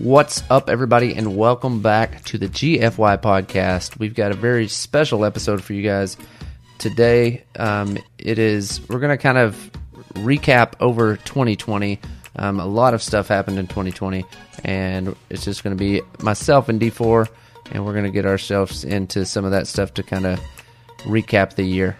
What's up, everybody, and welcome back to the GFY podcast. We've got a very special episode for you guys today. Um, it is, we're going to kind of recap over 2020. Um, a lot of stuff happened in 2020, and it's just going to be myself and D4, and we're going to get ourselves into some of that stuff to kind of recap the year.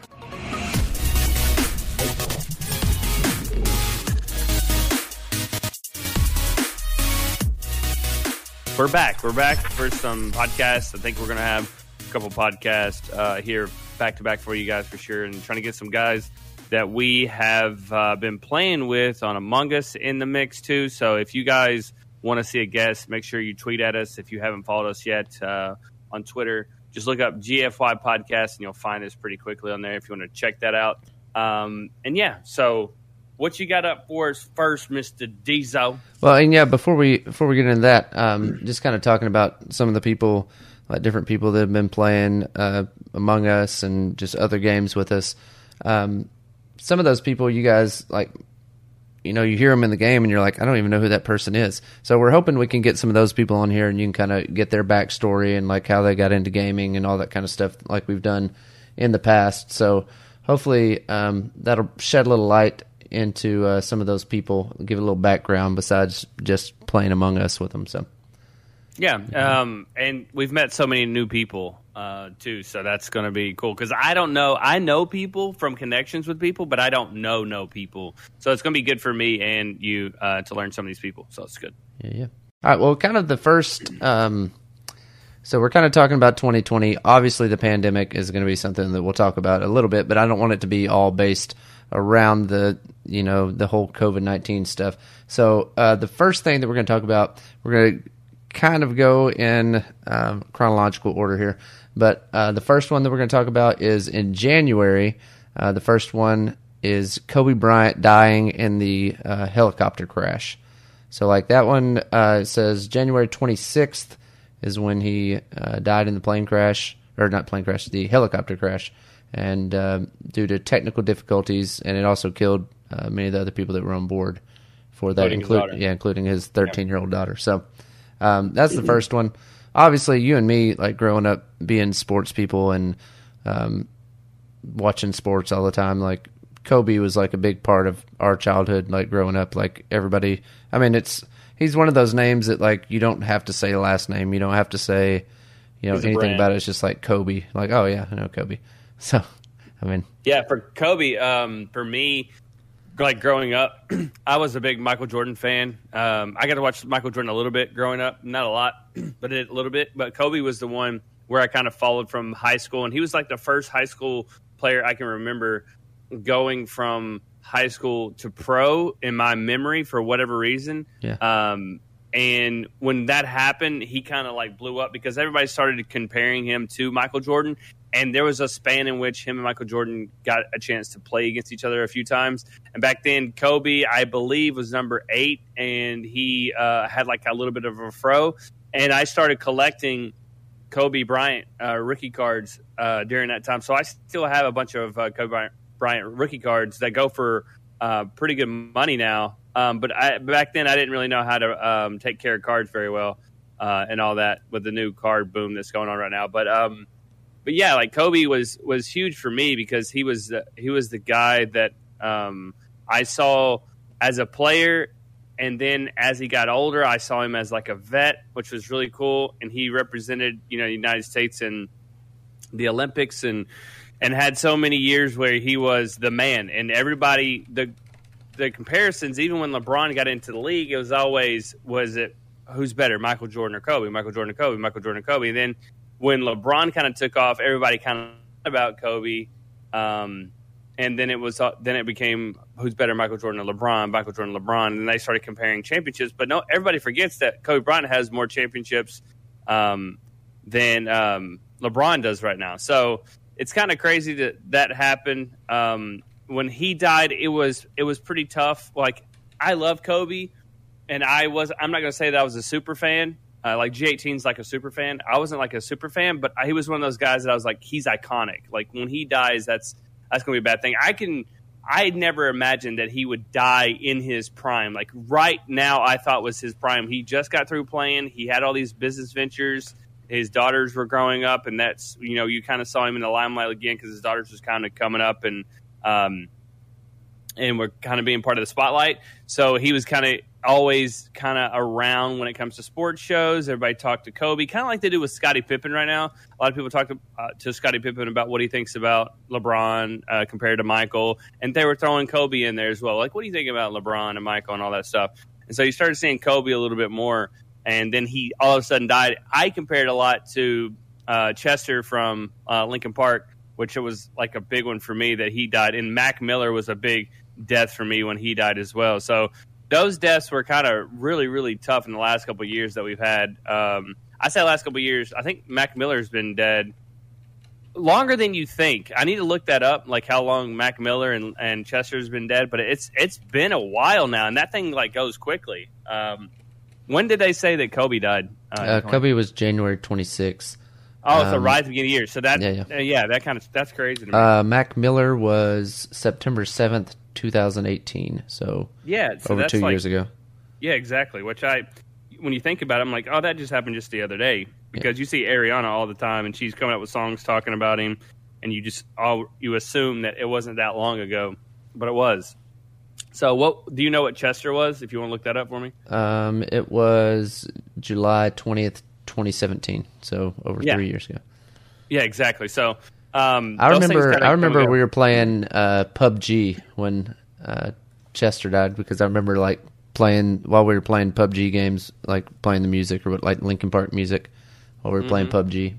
We're back. We're back for some podcasts. I think we're going to have a couple podcasts uh, here back to back for you guys for sure, and trying to get some guys that we have uh, been playing with on Among Us in the mix too. So if you guys want to see a guest, make sure you tweet at us. If you haven't followed us yet uh, on Twitter, just look up GFY Podcast and you'll find us pretty quickly on there if you want to check that out. Um, and yeah, so what you got up for us first, Mister Diesel? Well, and yeah, before we before we get into that, um, just kind of talking about some of the people, like different people that have been playing uh, Among Us and just other games with us. Um, some of those people, you guys like, you know, you hear them in the game and you're like, I don't even know who that person is. So we're hoping we can get some of those people on here and you can kind of get their backstory and like how they got into gaming and all that kind of stuff, like we've done in the past. So hopefully um, that'll shed a little light into uh, some of those people, give a little background besides just playing Among Us with them. So, yeah, um, and we've met so many new people uh, too, so that's going to be cool. Because I don't know, I know people from connections with people, but I don't know no people, so it's going to be good for me and you uh, to learn some of these people. So it's good. Yeah, yeah. All right. Well, kind of the first. Um, so we're kind of talking about 2020. Obviously, the pandemic is going to be something that we'll talk about a little bit, but I don't want it to be all based around the you know the whole COVID nineteen stuff. So uh, the first thing that we're going to talk about, we're going to kind of go in um, chronological order here, but uh, the first one that we're going to talk about is in January. Uh, the first one is Kobe Bryant dying in the uh, helicopter crash. So like that one uh, says January twenty sixth is when he uh, died in the plane crash or not plane crash, the helicopter crash and uh, due to technical difficulties, and it also killed uh, many of the other people that were on board for that, including yeah, including his 13 year old daughter. So um, that's the first one. Obviously, you and me, like growing up being sports people and um, watching sports all the time, like Kobe was like a big part of our childhood, like growing up. Like everybody, I mean, it's he's one of those names that like you don't have to say the last name, you don't have to say, you know, anything about it. It's just like Kobe. Like, oh yeah, I know Kobe. So, I mean, yeah, for Kobe, um, for me, like growing up, I was a big Michael Jordan fan. Um, I got to watch Michael Jordan a little bit growing up, not a lot, but a little bit. But Kobe was the one where I kind of followed from high school, and he was like the first high school player I can remember going from high school to pro in my memory for whatever reason. Yeah. Um, and when that happened, he kind of like blew up because everybody started comparing him to Michael Jordan and there was a span in which him and Michael Jordan got a chance to play against each other a few times. And back then, Kobe, I believe, was number eight, and he uh, had like a little bit of a fro. And I started collecting Kobe Bryant uh, rookie cards uh, during that time. So I still have a bunch of uh, Kobe Bryant, Bryant, rookie cards that go for uh, pretty good money now. Um, but I, back then, I didn't really know how to um, take care of cards very well uh, and all that with the new card boom that's going on right now. But um, but yeah, like Kobe was was huge for me because he was the, he was the guy that um, I saw as a player, and then as he got older, I saw him as like a vet, which was really cool. And he represented you know the United States in the Olympics and and had so many years where he was the man, and everybody the the comparisons, even when LeBron got into the league, it was always was it who's better, Michael Jordan or Kobe? Michael Jordan or Kobe? Michael Jordan or Kobe? And then when LeBron kind of took off, everybody kind of about Kobe. Um, and then it was uh, then it became who's better, Michael Jordan or LeBron? Michael Jordan, LeBron, and they started comparing championships. But no, everybody forgets that Kobe Bryant has more championships um, than um, LeBron does right now. So it's kind of crazy that that happened. Um, when he died, it was it was pretty tough. Like I love Kobe, and I was I'm not going to say that I was a super fan uh, like G18's like a super fan. I wasn't like a super fan, but he was one of those guys that I was like, he's iconic. Like when he dies, that's that's gonna be a bad thing. I can I never imagined that he would die in his prime. Like right now, I thought was his prime. He just got through playing. He had all these business ventures. His daughters were growing up, and that's you know you kind of saw him in the limelight again because his daughters was kind of coming up and um, and were kind of being part of the spotlight. So he was kind of always kind of around when it comes to sports shows. Everybody talked to Kobe, kind of like they do with Scottie Pippen right now. A lot of people talk to, uh, to Scottie Pippen about what he thinks about LeBron uh, compared to Michael, and they were throwing Kobe in there as well. Like, what do you think about LeBron and Michael and all that stuff? And so you started seeing Kobe a little bit more, and then he all of a sudden died. I compared a lot to uh, Chester from uh, Linkin Park, which it was like a big one for me that he died, and Mac Miller was a big death for me when he died as well. So those deaths were kind of really, really tough in the last couple of years that we've had. Um, I say last couple of years. I think Mac Miller's been dead longer than you think. I need to look that up, like how long Mac Miller and, and Chester's been dead. But it's it's been a while now, and that thing like goes quickly. Um, when did they say that Kobe died? Uh, uh, Kobe was January 26th. Oh, so um, right at beginning of the year. So that, yeah, yeah. Uh, yeah that kind of that's crazy. Uh, Mac Miller was September seventh, two thousand eighteen. So yeah, so over two like, years ago. Yeah, exactly. Which I, when you think about it, I'm like, oh, that just happened just the other day because yeah. you see Ariana all the time, and she's coming up with songs talking about him, and you just all you assume that it wasn't that long ago, but it was. So, what do you know what Chester was? If you want to look that up for me, um, it was July twentieth, 2017. So over yeah. three years ago. Yeah, exactly. So um, I remember. I remember we were playing uh, PUBG when uh, Chester died because I remember like playing while we were playing PUBG games, like playing the music or like Linkin Park music while we were playing mm-hmm. PUBG.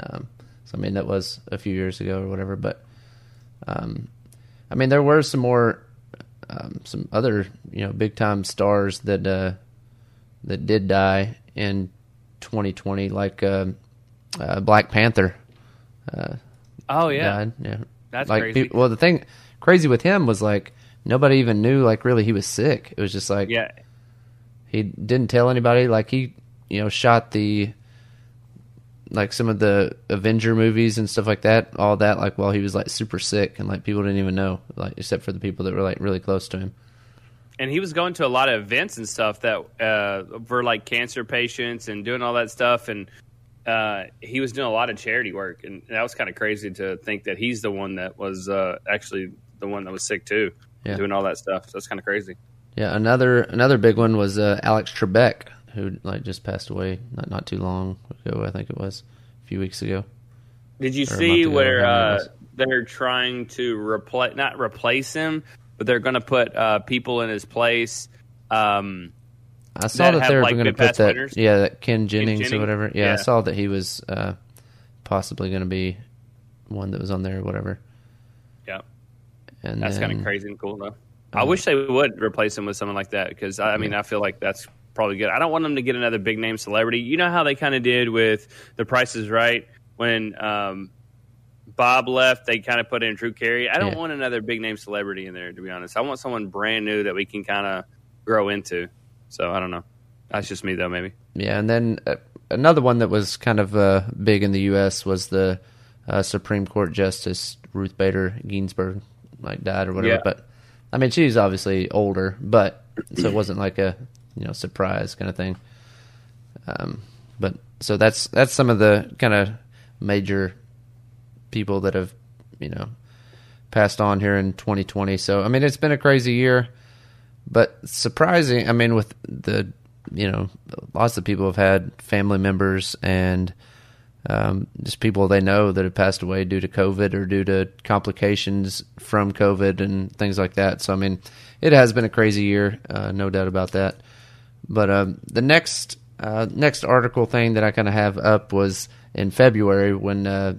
Um, so I mean that was a few years ago or whatever, but um, I mean there were some more, um, some other you know big time stars that uh, that did die in 2020, like uh, uh, Black Panther. Oh yeah, died. yeah. That's like, crazy. well, the thing crazy with him was like nobody even knew like really he was sick. It was just like yeah, he didn't tell anybody. Like he you know shot the like some of the Avenger movies and stuff like that, all that like while he was like super sick and like people didn't even know like except for the people that were like really close to him and he was going to a lot of events and stuff that uh, for like cancer patients and doing all that stuff and uh, he was doing a lot of charity work and that was kind of crazy to think that he's the one that was uh, actually the one that was sick too yeah. doing all that stuff so that's kind of crazy yeah another another big one was uh, alex trebek who like just passed away not, not too long ago i think it was a few weeks ago did you see ago, where uh, they're trying to replace not replace him but they're going to put uh, people in his place. Um, I saw that, that they were like going to put that, winners. yeah, that Ken Jennings, Ken Jennings, or whatever. Yeah, yeah, I saw that he was uh, possibly going to be one that was on there or whatever. Yeah, and that's kind of crazy and cool though. I wish they would replace him with someone like that because I mean yeah. I feel like that's probably good. I don't want them to get another big name celebrity. You know how they kind of did with The Price Is Right when um, Bob left, they kind of put in Drew Carey. I don't yeah. want another big name celebrity in there, to be honest. I want someone brand new that we can kind of grow into. So I don't know. That's just me, though, maybe. Yeah, and then uh, another one that was kind of uh, big in the U.S. was the uh, Supreme Court Justice Ruth Bader Ginsburg, like died or whatever. Yeah. But I mean, she's obviously older, but so it wasn't like a you know surprise kind of thing. Um, but so that's that's some of the kind of major people that have, you know, passed on here in 2020. So, I mean, it's been a crazy year, but surprising. I mean, with the, you know, lots of people have had family members and um, just people they know that have passed away due to COVID or due to complications from COVID and things like that. So, I mean, it has been a crazy year, uh, no doubt about that. But um, the next uh, next article thing that I kind of have up was in February when uh,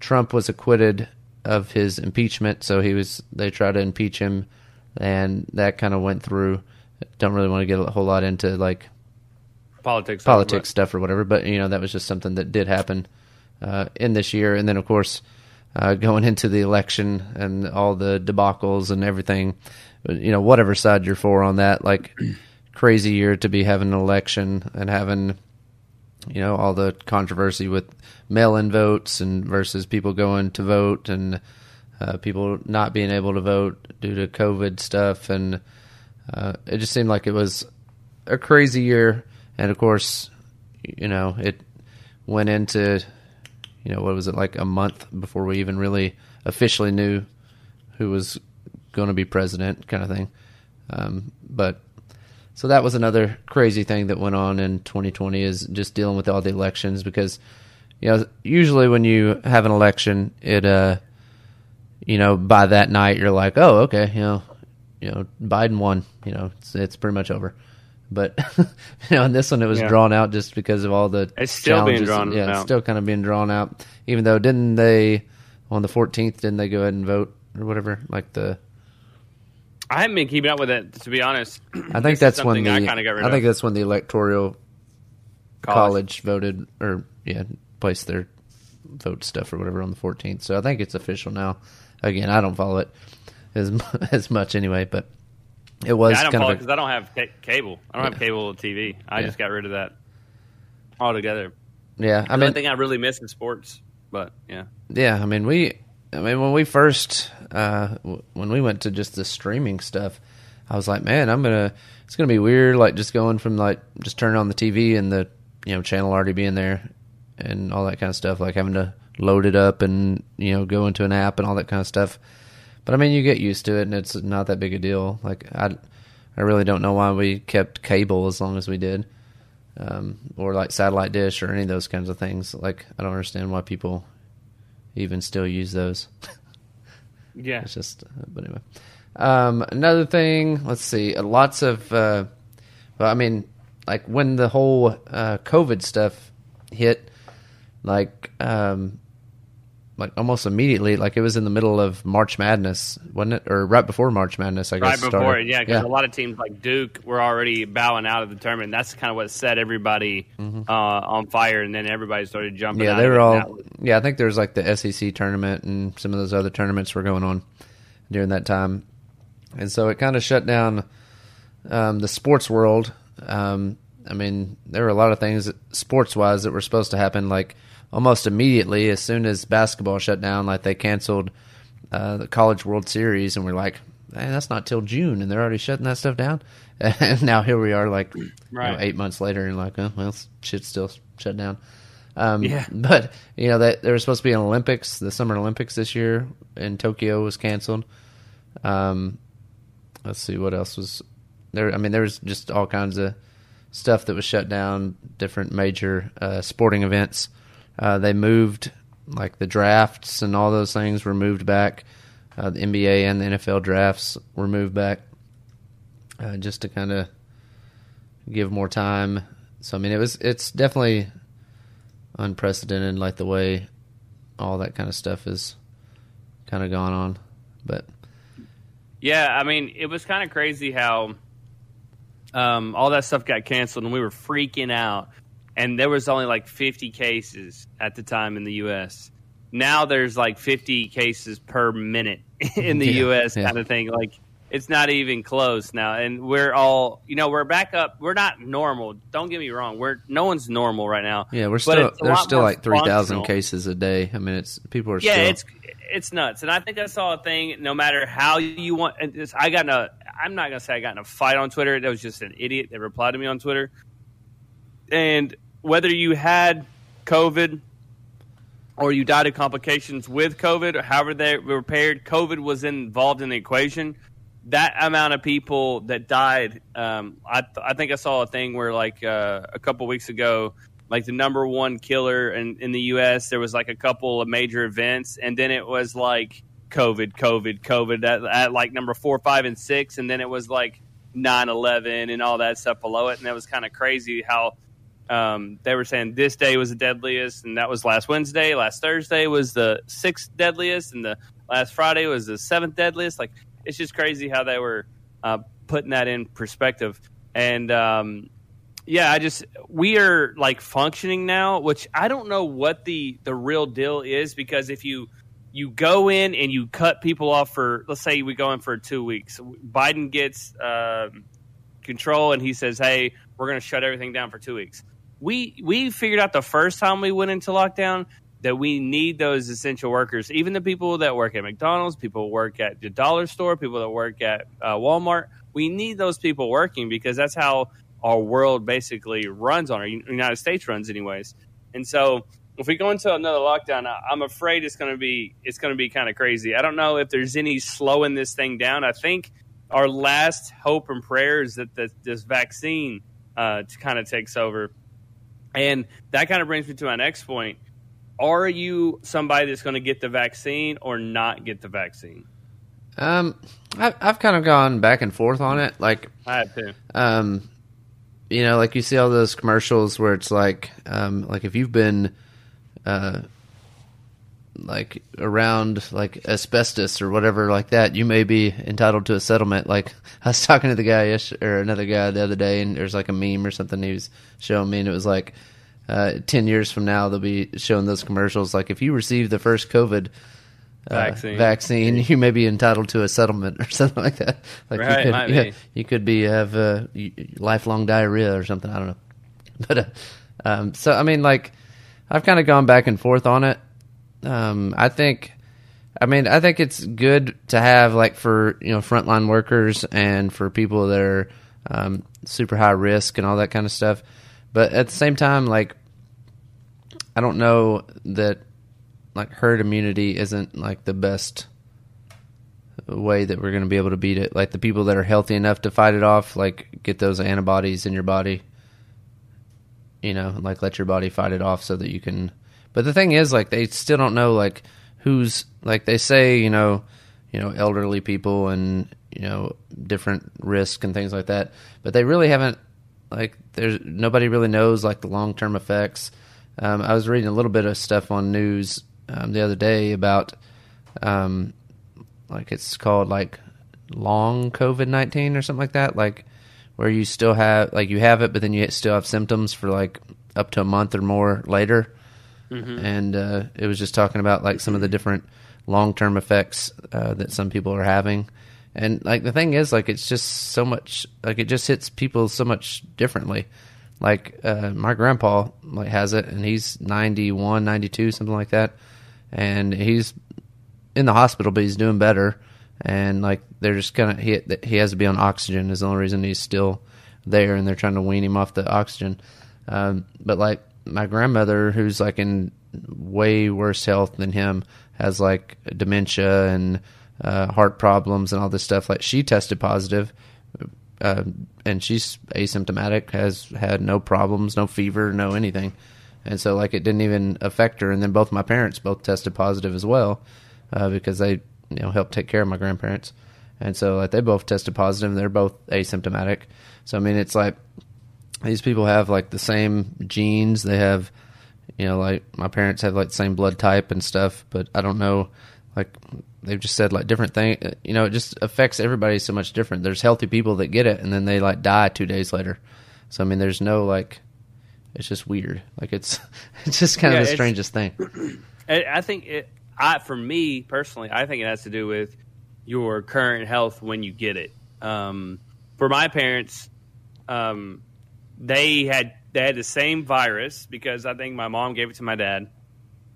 Trump was acquitted of his impeachment, so he was they tried to impeach him, and that kind of went through. Don't really want to get a whole lot into like politics politics stuff or whatever, but you know that was just something that did happen uh, in this year, and then of course uh, going into the election and all the debacles and everything. You know, whatever side you're for on that, like crazy year to be having an election and having you know all the controversy with mail-in votes and versus people going to vote and uh, people not being able to vote due to COVID stuff, and uh, it just seemed like it was a crazy year. And of course, you know, it went into, you know, what was it like a month before we even really officially knew who was going to be president, kind of thing. Um, but so that was another crazy thing that went on in 2020 is just dealing with all the elections because you know usually when you have an election it uh you know by that night you're like oh okay you know you know Biden won you know it's, it's pretty much over but you know in this one it was Yeah. drawn out just because of all the It's still being drawn yeah it's still kind of being drawn out even though didn't they on the 14th didn't they go ahead and vote or whatever like the I haven't been keeping up with it to be honest. I think that's when the I got rid I think of. that's when the electoral college. voted or yeah placed their vote stuff or whatever on the 14th. So I think it's official now. Again, I don't follow it as as much anyway, but it was Yeah, I don't kind follow of because I don't have ca- cable. I don't have cable TV. I Yeah. just got rid of that altogether. yeah. I I mean, think I really miss in sports, but yeah, yeah. I mean, we. I mean, when we first uh, w- when we went to just the streaming stuff, I was like, man, I'm gonna. It's gonna be weird, like just going from like just turning on the TV and the you know channel already being there and all that kind of stuff, like having to load it up and you know go into an app and all that kind of stuff. But I mean, you get used to it, and it's not that big a deal. Like I, I really don't know why we kept cable as long as we did, um, or like satellite dish or any of those kinds of things. Like I don't understand why people even still use those. yeah. It's just, uh, but anyway. Um, another thing, let's see, uh, lots of, uh, well, I mean, like when the whole uh, COVID stuff hit, like, um, like almost immediately, like it was in the middle of March Madness, wasn't it, or right before March Madness? I guess. Right before started. yeah, because a lot of teams like Duke were already bowing out of the tournament. That's kind of what set everybody uh, on fire, and then everybody started jumping. Mm-hmm. Yeah, they were all. Yeah, I think there was like the SEC tournament and some of those other tournaments were going on during that time, and so it kind of shut down um, the sports world. Um, I mean, there were a lot of things sports wise that were supposed to happen like almost immediately as soon as basketball shut down. Like they canceled uh, the College World Series, and we're like, hey, that's not till June, and they're already shutting that stuff down. And now here we are, like you know, eight months later, and like, oh, well, shit's still shut down. Um, Yeah. But you know that there was supposed to be an Olympics, the Summer Olympics this year in Tokyo was canceled. Um, let's see what else was there. I mean, there was just all kinds of stuff that was shut down. Different major uh, sporting events. Uh, they moved like the drafts and all those things were moved back. Uh, the NBA and the NFL drafts were moved back uh, just to kind of give more time. So I mean, it was it's definitely unprecedented, like the way all that kind of stuff is kind of gone on. But Yeah, I mean, it was kind of crazy how um, all that stuff got canceled, and we were freaking out. And there was only like 50 cases at the time in the U.S. Now there's like 50 cases per minute in the Yeah, U.S. yeah. kind of thing. Like it's not even close now, and we're all you know we're back up. We're not normal. Don't get me wrong. We're no one's normal right now. yeah, we're still there's still like three thousand cases a day. I mean, it's people are Yeah, still it's it's nuts, and I think I saw a thing. No matter how you want, and this, I got in a. I'm not gonna say I got in a fight on Twitter. That was just an idiot that replied to me on Twitter. And whether you had COVID or you died of complications with COVID, or however they were repaired, COVID was involved in the equation. That amount of people that died, um, I, th- I think I saw a thing where like uh, a couple weeks ago, like the number one killer in, in the U.S. There was like a couple of major events, and then it was like COVID, COVID, COVID at, at like number four, five, and six, and then it was like 9-11 and all that stuff below it, and that was kind of crazy how um, they were saying this day was the deadliest, and that was last Wednesday. Last Thursday was the sixth deadliest, and the last Friday was the seventh deadliest. Like it's just crazy how they were uh, putting that in perspective. And um, yeah, I just we are like functioning now, which I don't know what the the real deal is because if you you go in and you cut people off for let's say we go in for two weeks, Biden gets um, control and he says, "Hey, we're going to shut everything down for two weeks." We we figured out the first time we went into lockdown that we need those essential workers, even the people that work at McDonald's, people work at the dollar store, people that work at uh, Walmart. We need those people working because that's how our world basically runs on our United States runs anyways. And so if we go into another lockdown, I'm afraid it's going to be it's going to be kind of crazy. I don't know if there's any slowing this thing down. I think our last hope and prayer is that the, this vaccine uh, kind of takes over, and that kind of brings me to my next point are you somebody that's going to get the vaccine or not get the vaccine? Um, I, I've kind of gone back and forth on it. Like, I have too. Um, you know, like you see all those commercials where it's like, um, like if you've been, uh, like around like asbestos or whatever like that, you may be entitled to a settlement. Like I was talking to the guy yes, or another guy the other day, and there's like a meme or something he was showing me, and it was like uh, 10 years from now, they'll be showing those commercials. Like, if you receive the first COVID uh, vaccine. vaccine, you may be entitled to a settlement or something like that. Like, right, you could, yeah, you could be have uh, lifelong diarrhea or something. I don't know. But, uh, um, so, I mean, like, I've kind of gone back and forth on it. Um, I think. I mean, I think it's good to have like for you know frontline workers and for people that are um, super high risk and all that kind of stuff. But at the same time, like I don't know that like herd immunity isn't like the best way that we're going to be able to beat it. Like the people that are healthy enough to fight it off, like get those antibodies in your body. You know, like let your body fight it off so that you can. But the thing is, like they still don't know like who's like they say, you know, you know, elderly people and you know different risk and things like that. But they really haven't like there's nobody really knows like the long term effects. Um, I was reading a little bit of stuff on news um, the other day about um, like it's called like long COVID nineteen or something like that, like where you still have like you have it, but then you still have symptoms for like up to a month or more later. Mm-hmm. And uh, it was just talking about like some of the different long term effects uh, that some people are having. And like the thing is like it's just so much like it just hits people so much differently. Like uh, my grandpa like has it and he's 91 92 something like that. And he's in the hospital but he's doing better. And like they're just kind of he, he has to be on oxygen is the only reason he's still there and they're trying to wean him off the oxygen. Um, but like my grandmother who's like in way worse health than him has like dementia and uh, heart problems and all this stuff. Like she tested positive, uh, and she's asymptomatic, has had no problems, no fever, no anything, and so like it didn't even affect her. And then both my parents both tested positive as well uh, because they you know helped take care of my grandparents, and so like they both tested positive. and They're both asymptomatic. So I mean, it's like these people have like the same genes. They have you know like my parents have like the same blood type and stuff, but I don't know like they've just said like different thing. You know, it just affects everybody so much different. There's healthy people that get it and then they like die two days later. So I mean, there's no like, it's just weird. Like it's it's just kind yeah, of the strangest thing. I think it. I for me personally, I think it has to do with your current health when you get it. Um, for my parents, um, they had they had the same virus because I think my mom gave it to my dad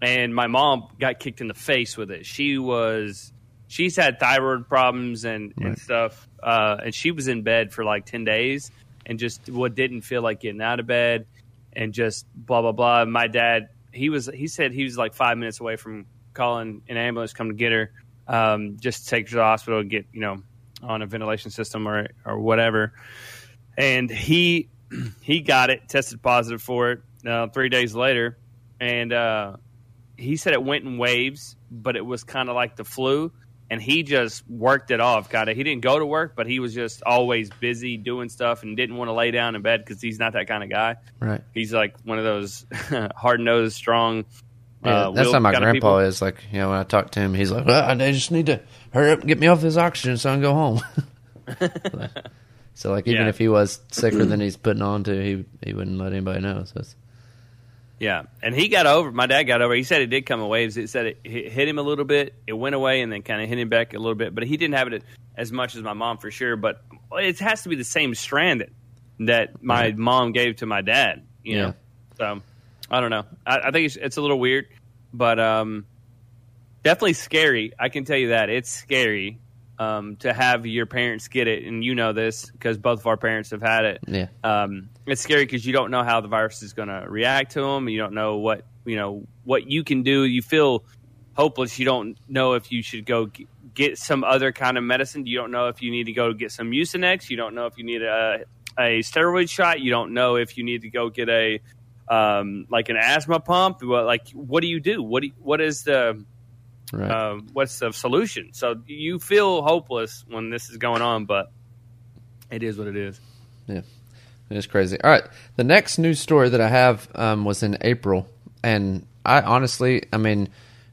and my mom got kicked in the face with it. She was she's had thyroid problems and, right. and stuff, uh, and she was in bed for like ten days and just what didn't feel like getting out of bed and just blah blah blah. My dad he was he said he was like five minutes away from calling an ambulance come to get her, um, just to take her to the hospital and get you know on a ventilation system or or whatever. And he he got it, tested positive for it uh, three days later, and uh, he said it went in waves, but it was kind of like the flu, and he just worked it off. Kind of, he didn't go to work, but he was just always busy doing stuff and didn't want to lay down in bed because he's not that kind of guy. Right. He's like one of those hard nosed, strong. Yeah, uh, that's how my grandpa is. Like, you know, when I talk to him, he's like, well, "I just need to hurry up and get me off this oxygen so I can go home." so, like, even yeah. if he was sicker than he's putting on to, he he wouldn't let anybody know. So it's yeah, and he got over. My dad got over. He said it did come in waves. It said it hit him a little bit. It went away and then kind of hit him back a little bit. But he didn't have it as much as my mom for sure. But it has to be the same strand that, that my right. mom gave to my dad. You yeah. know, so I don't know. I, I think it's, it's, a little weird. but um, definitely scary. I can tell you that it's scary um, to have your parents get it, and you know this because both of our parents have had it. Yeah. Um, it's scary because you don't know how the virus is going to react to them. You don't know what you know what you can do. You feel hopeless. You don't know if you should go g- get some other kind of medicine. You don't know if you need to go get some Mucinex. You don't know if you need a a steroid shot. You don't know if you need to go get a um, like an asthma pump. Like what do you do? What do you, what is the Right. uh, what's the solution? So you feel hopeless when this is going on, but it is what it is. Yeah, it is crazy. All right. The next news story that I have um, was in April. And I honestly, I mean,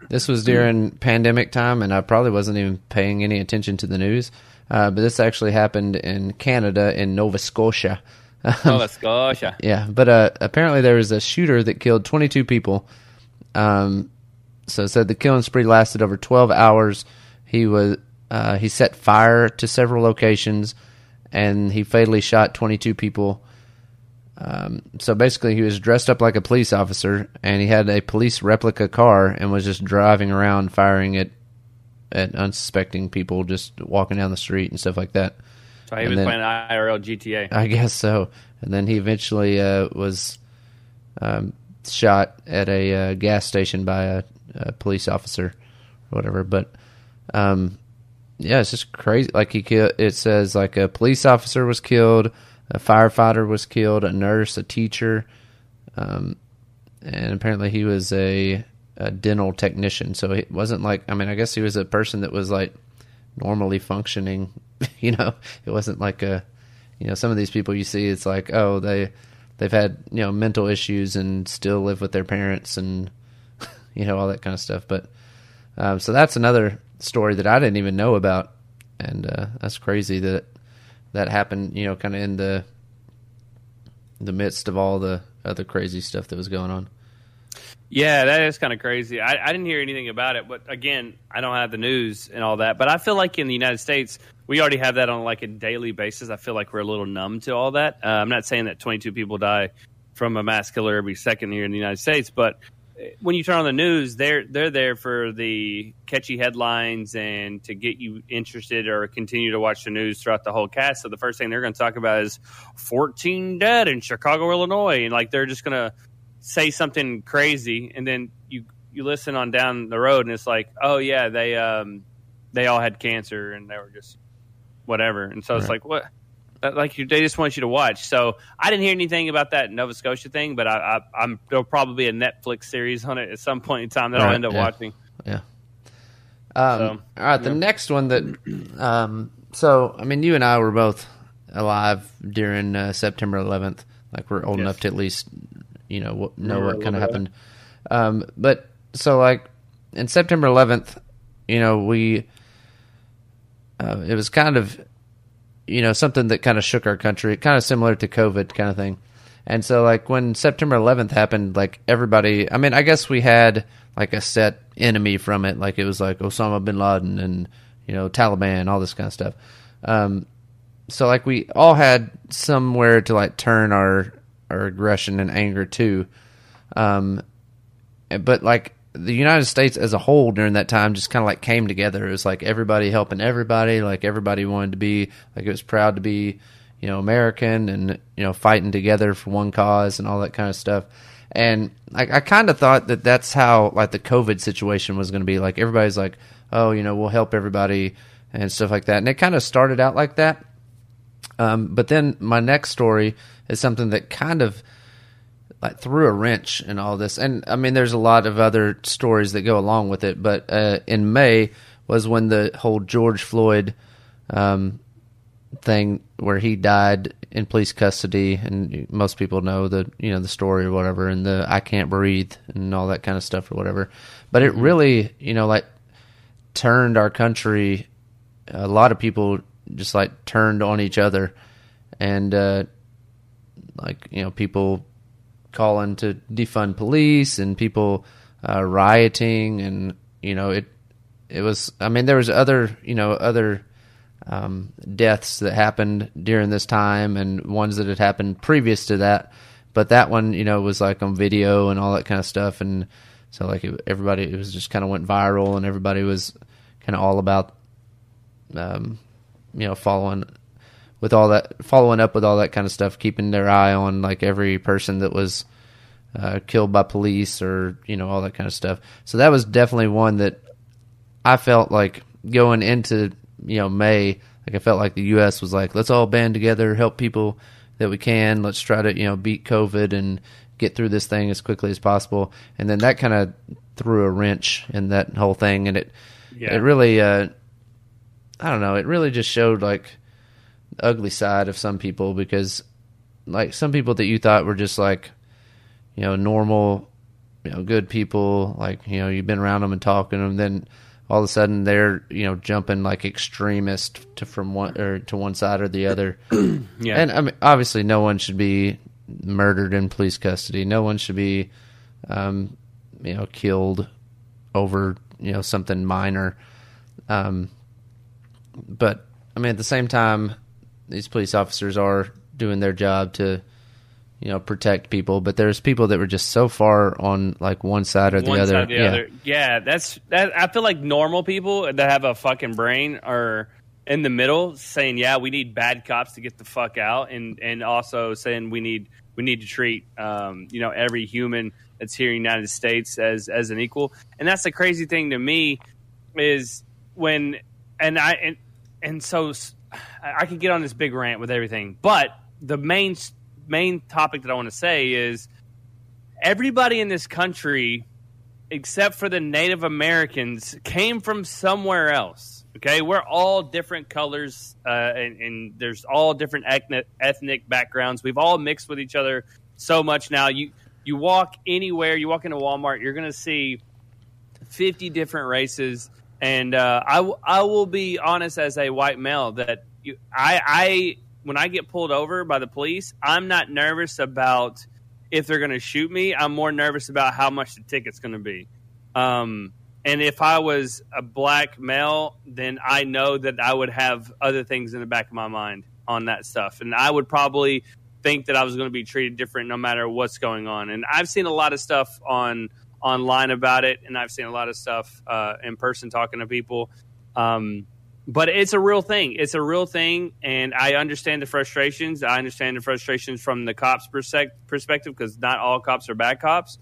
this was during pandemic time, and I probably wasn't even paying any attention to the news. Uh, but this actually happened in Canada, in Nova Scotia. Nova yeah. Yeah, but uh, apparently there was a shooter that killed 22 people. Um, so it said the killing spree lasted over 12 hours. He was uh, he set fire to several locations, and he fatally shot 22 people. Um, so basically, he was dressed up like a police officer, and he had a police replica car, and was just driving around firing at at unsuspecting people, just walking down the street and stuff like that. So he And was then- playing IRL GTA. I guess so. And then he eventually uh, was um, shot at a uh, gas station by a, a police officer or whatever. But um, yeah, it's just crazy. Like he killed. It says like a police officer was killed, a firefighter was killed, a nurse, a teacher, um, and apparently he was a, a dental technician. So it wasn't like I mean, I guess he was a person that was like normally functioning. you know, it wasn't like a you know some of these people you see it's like oh they they've had you know mental issues and still live with their parents and you know all that kind of stuff but um, so that's another story that i didn't even know about and uh, that's crazy that that happened you know kind of in the the midst of all the other crazy stuff that was going on Yeah, that is kind of crazy. I, I didn't hear anything about it, but again, I don't have the news and all that. But I feel like in the United States, we already have that on like a daily basis. I feel like we're a little numb to all that. Uh, I'm not saying that 22 people die from a mass killer every second here in the United States, but when you turn on the news, they're they're there for the catchy headlines and to get you interested or continue to watch the news throughout the whole cast. So the first thing they're going to talk about is 14 dead in Chicago, Illinois, and like they're just going to say something crazy, and then you you listen on down the road, and it's like, oh yeah, they um they all had cancer, and they were just whatever, and so it's like what. That- Like they just want you to watch. So I didn't hear anything about that Nova Scotia thing, but I, I, I'm there'll probably be a Netflix series on it at some point in time that I'll end up yeah. watching. Yeah. Um, So, all right, the yeah. next one that, um, so I mean, you and I were both alive during uh, September 11th. Like we're old Yes. enough to at least, you know, what, know what kind of happened. Um, but so like in September 11th, you know, we, uh, it was kind of, you know, something that kind of shook our country, kind of similar to COVID kind of thing. And so, like, when September 11th happened, like, everybody, I mean, I guess we had, like, a set enemy from it. Like, it was like Osama bin Laden and, you know, Taliban, all this kind of stuff. Um, so, like, we all had somewhere to, like, turn our, our aggression and anger to. Um, but, like, the United States as a whole during that time just kind of, like, came together. It was like everybody helping everybody. Like, everybody wanted to be, like, it was proud to be, you know, American and, you know, fighting together for one cause and all that kind of stuff. And I, I kind of thought that that's how, like, the COVID situation was going to be. Like, everybody's like, oh, you know, we'll help everybody and stuff like that. And it kind of started out like that. Um, but then my next story is something that kind of like threw a wrench in all this. And I mean, there's a lot of other stories that go along with it. But uh, in May was when the whole George Floyd um, thing where he died in police custody, and most people know the you know the story or whatever, and the I can't breathe and all that kind of stuff or whatever. But it really you know like turned our country. A lot of people just like turned on each other, and uh, like you know people calling to defund police and people uh, rioting and you know it it was I mean there was other you know other um, deaths that happened during this time and ones that had happened previous to that. But that one you know was like on video and all that kind of stuff. And So like it, everybody, it was just kind of went viral, and everybody was kind of all about, um, you know, following with all that, following up with all that kind of stuff, keeping their eye on like every person that was uh, killed by police or you know all that kind of stuff. So that was definitely one that I felt like going into you know May, like I felt like the U.S. was like, let's all band together, help people that we can. Let's try to you know beat COVID and get through this thing as quickly as possible. And then that kind of threw a wrench in that whole thing, and it Yeah. it really uh, I don't know, it really just showed like ugly side of some people because like some people that you thought were just like you know normal you know good people like you know you've been around them and talking to them then all of a sudden they're you know jumping like extremist to from one or to one side or the other. Yeah. and I mean obviously no one should be murdered in police custody. No one should be um you know killed over you know something minor. Um but I mean at the same time these police officers are doing their job to you know protect people but there's people that were just so far on like one side or the one other side the yeah other. Yeah, that's that. I feel like normal people that have a fucking brain are in the middle, saying, "Yeah, we need bad cops to get the fuck out," and and also saying we need we need to treat um, you know every human that's here in the United States as as an equal. And that's the crazy thing to me is when and I and and so I could get on this big rant with everything, but the main main topic that I want to say is everybody in this country except for the Native Americans, came from somewhere else. Okay, we're all different colors, uh, and, and there's all different ethnic, ethnic backgrounds. We've all mixed with each other so much now. You you walk anywhere, you walk into Walmart, you're going to see fifty different races. And uh, I w- I will be honest as a white male that you, I I when I get pulled over by the police, I'm not nervous about if they're going to shoot me. I'm more nervous about how much the ticket's going to be. Um, and if I was a black male, then I know that I would have other things in the back of my mind on that stuff, and I would probably think that I was going to be treated different no matter what's going on. And I've seen a lot of stuff on online about it, and I've seen a lot of stuff uh, in person talking to people. Um, but it's a real thing. It's a real thing, and I understand the frustrations. I understand the frustrations from the cops' perspective because not all cops are bad cops.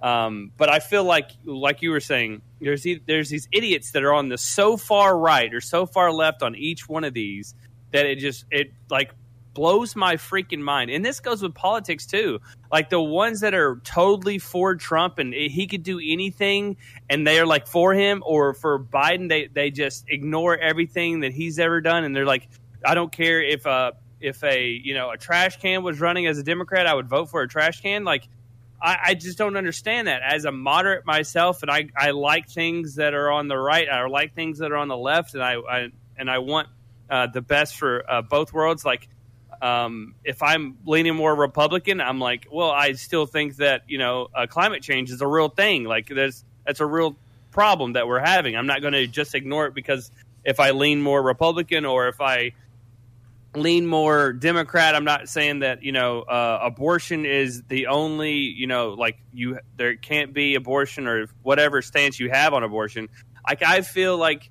Um, but I feel like, like you were saying, there's the- there's these idiots that are on the so far right or so far left on each one of these that it just it like blows my freaking mind. And this goes with politics too. Like the ones that are totally for Trump and he could do anything and they're like for him or for Biden, they, they just ignore everything that he's ever done. And they're like, I don't care if a, if a, you know, a trash can was running as a Democrat, I would vote for a trash can. Like, I, I just don't understand that. As a moderate myself, and I, I like things that are on the right, I like things that are on the left, and I, I and I want uh, the best for uh, both worlds. Like, um, if I'm leaning more Republican, I'm like, well, I still think that you know uh, climate change is a real thing. Like, there's that's a real problem that we're having. I'm not going to just ignore it because if I lean more Republican or if I lean more Democrat. I'm not saying that you know uh, abortion is the only you know like you there can't be abortion or whatever stance you have on abortion. Like I feel like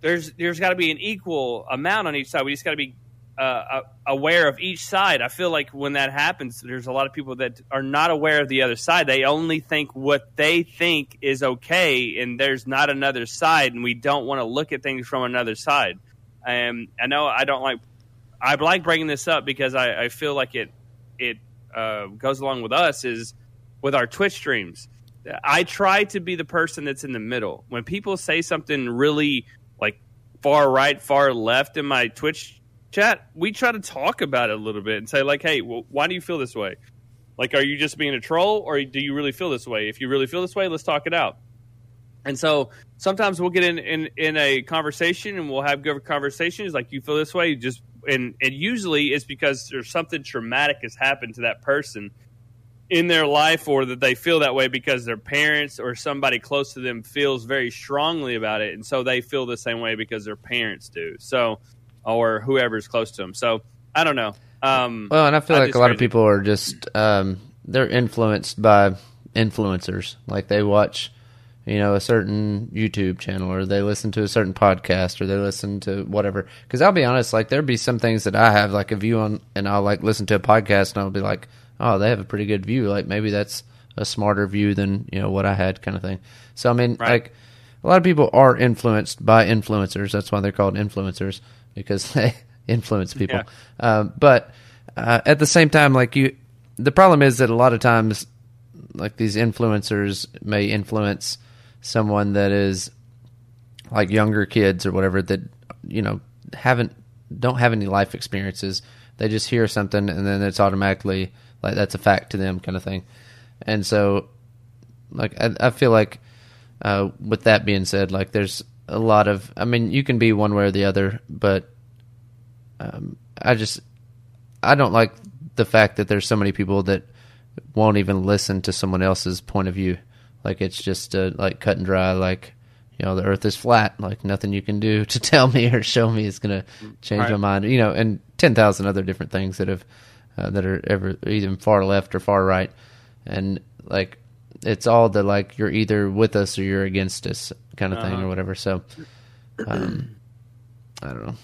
there's there's got to be an equal amount on each side. We just got to be uh, aware of each side. I feel like when that happens, there's a lot of people that are not aware of the other side. They only think what they think is okay, and there's not another side, and we don't want to look at things from another side. Um, I know I don't like I like bringing this up because I, I feel like it it uh, goes along with us is with our Twitch streams. I try to be the person that's in the middle. When people say something really like far right, far left in my Twitch chat, we try to talk about it a little bit and say like, "Hey, well, why do you feel this way? Like, are you just being a troll, or do you really feel this way? If you really feel this way, let's talk it out." And so sometimes we'll get in, in, in a conversation and we'll have good conversations like you feel this way, just and and usually it's because there's something traumatic has happened to that person in their life or that they feel that way because their parents or somebody close to them feels very strongly about it and so they feel the same way because their parents do. So or whoever's close to them. So I don't know. Um Well, and I feel I like a lot of people are just um, they're influenced by influencers. Like they watch, you know, a certain YouTube channel or they listen to a certain podcast or they listen to whatever. Because I'll be honest, like there'd be some things that I have like a view on, and I'll like listen to a podcast and I'll be like, oh, they have a pretty good view. Like maybe that's a smarter view than you know what I had, kind of thing. So I mean, Right. like a lot of people are influenced by influencers. That's why they're called influencers because they influence people. Yeah. Um, but uh, at the same time, like you, the problem is that a lot of times, like these influencers may influence someone that is like younger kids or whatever that you know haven't don't have any life experiences. They just hear something and then it's automatically like that's a fact to them, kind of thing. And so, like I, I feel like uh, with that being said, like there's a lot of I mean you can be one way or the other, but um, I just I don't like the fact that there's so many people that won't even listen to someone else's point of view. Like it's just uh, like cut and dry. Like you know the Earth is flat. Like nothing you can do to tell me or show me is gonna change my mind. You know, and ten thousand other different things that have uh, that are ever either far left or far right, and like it's all the like you're either with us or you're against us kind of thing Uh-huh. or whatever. So um, I don't know.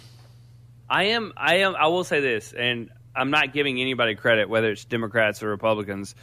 I am. I am. I will say this, and I'm not giving anybody credit, whether it's Democrats or Republicans.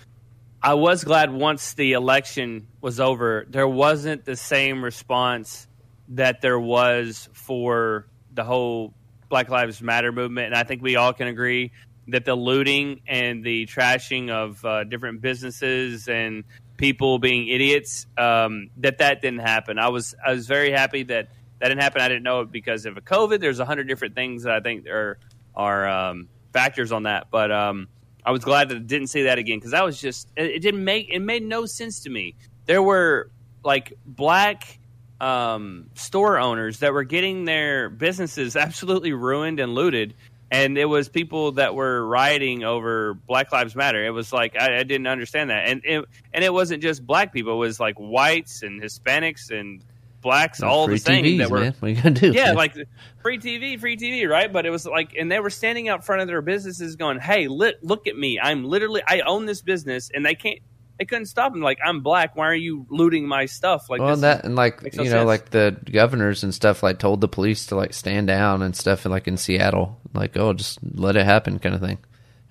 I was glad once the election was over, there wasn't the same response that there was for the whole Black Lives Matter movement, and I think we all can agree that the looting and the trashing of uh, different businesses and people being idiots um, that that didn't happen. I was I was very happy that that didn't happen. I didn't know it because of a COVID. There's a hundred different things that I think are are um, factors on that, but um, I was glad that I didn't see that again because that was just it, it didn't make it made no sense to me. There were like black um, store owners that were getting their businesses absolutely ruined and looted. And it was people that were rioting over Black Lives Matter. It was like I, I didn't understand that, and it, and it wasn't just black people. It was like whites and Hispanics and blacks, all the same TVs, that were man. What are you gonna do? yeah, man? like free TV, free TV, right? But it was like, and they were standing out front of their businesses, going, "Hey, lit, look at me! I'm literally, I own this business," and they can't, they couldn't stop them. Like, I'm black. Why are you looting my stuff? Like, well, that and like you no know, sense. like the governors and stuff, like told the police to like stand down and stuff, like in Seattle, like oh, just let it happen, kind of thing.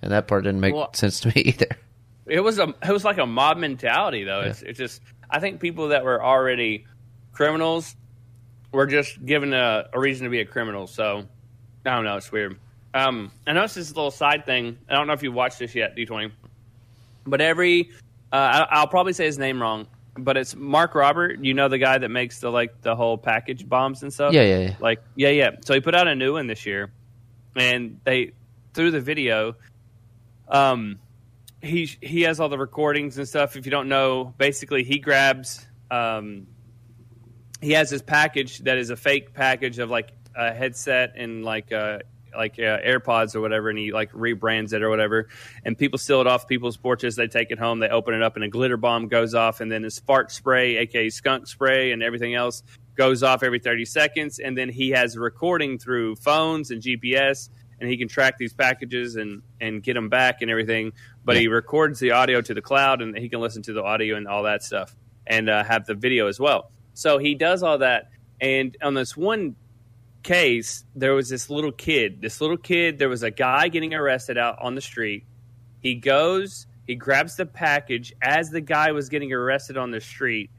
And that part didn't make Well- sense to me either. it was a, it was like a mob mentality, though. It's, it's just, I think people that were already criminals were just given a, a reason to be a criminal. So, I don't know. It's weird. Um, I know it's this little side thing. I don't know if you watched this yet, D20. But every, uh, I, I'll probably say his name wrong, but it's Mark Robert. You know the guy that makes the like the whole package bombs and stuff. Yeah, yeah, yeah. Like yeah, yeah. So he put out a new one this year, and they through the video, um, he he has all the recordings and stuff. If you don't know, basically he grabs um, he has this package that is a fake package of like a headset and like uh like uh, AirPods or whatever, and he like rebrands it or whatever. And people steal it off people's porches. They take it home. They open it up, and a glitter bomb goes off, and then his fart spray, aka skunk spray, and everything else goes off every thirty seconds. And then he has recording through phones and GPS, and he can track these packages and and get them back and everything. But he records the audio to the cloud, and he can listen to the audio and all that stuff, and uh, have the video as well. So he does all that, and on this one case, there was this little kid. This little kid, there was a guy getting arrested out on the street. He goes, he grabs the package as the guy was getting arrested on the street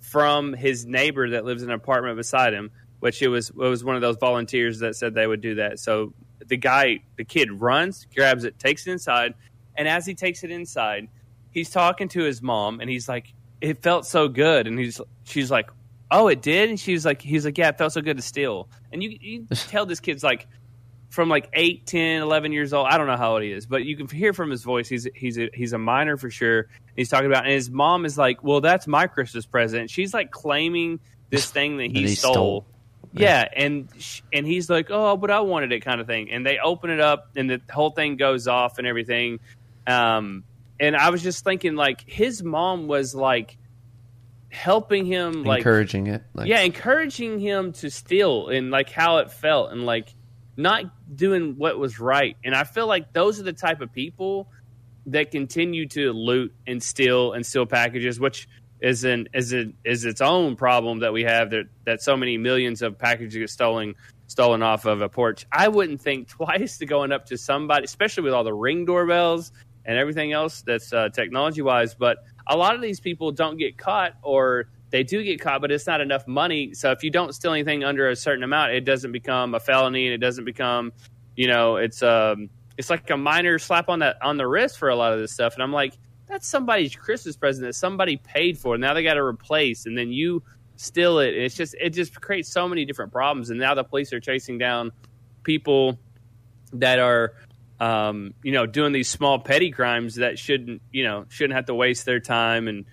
from his neighbor that lives in an apartment beside him, which it was it was one of those volunteers that said they would do that. So the guy, the kid runs, grabs it, takes it inside, and as he takes it inside, he's talking to his mom and he's like, It felt so good and he's she's like, Oh, it did? And she was like he's like, Yeah, it felt so good to steal. And you you tell this kid's like from like 8, 10, 11 years old. I don't know how old he is, but you can hear from his voice. He's he's a, he's a minor for sure. He's talking about, and his mom is like, "Well, that's my Christmas present." She's like claiming this thing that he, he stole. stole. Yeah, and sh- and he's like, "Oh, but I wanted it," kind of thing. And they open it up, and the whole thing goes off and everything. Um, and I was just thinking, like, his mom was like helping him, like, Encouraging it. Like, yeah, encouraging him to steal and like how it felt and like not doing what was right. And I feel like those are the type of people that continue to loot and steal and steal packages, which is an is it is its own problem that we have that that so many millions of packages get stolen stolen off of a porch. I wouldn't think twice to going up to somebody, especially with all the ring doorbells and everything else that's uh, technology wise. But a lot of these people don't get caught, or they do get caught, but it's not enough money. So if you don't steal anything under a certain amount, it doesn't become a felony, and it doesn't become, you know, it's um, it's like a minor slap on that on the wrist for a lot of this stuff. And I'm like, that's somebody's Christmas present that somebody paid for. Now they got to replace, and then you steal it. And It's just it just creates so many different problems. And now the police are chasing down people that are um, you know doing these small petty crimes that shouldn't you know shouldn't have to waste their time and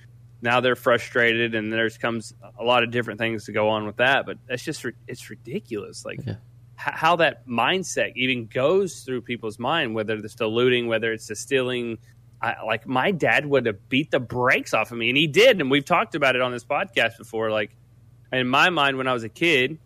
now they're frustrated and there's comes a lot of different things to go on with that but that's just it's ridiculous like yeah. how that mindset even goes through people's mind whether it's the looting whether it's the stealing I, like my dad would have beat the brakes off of me, and he did. And we've talked about it on this podcast before. Like in my mind, when I was a kid,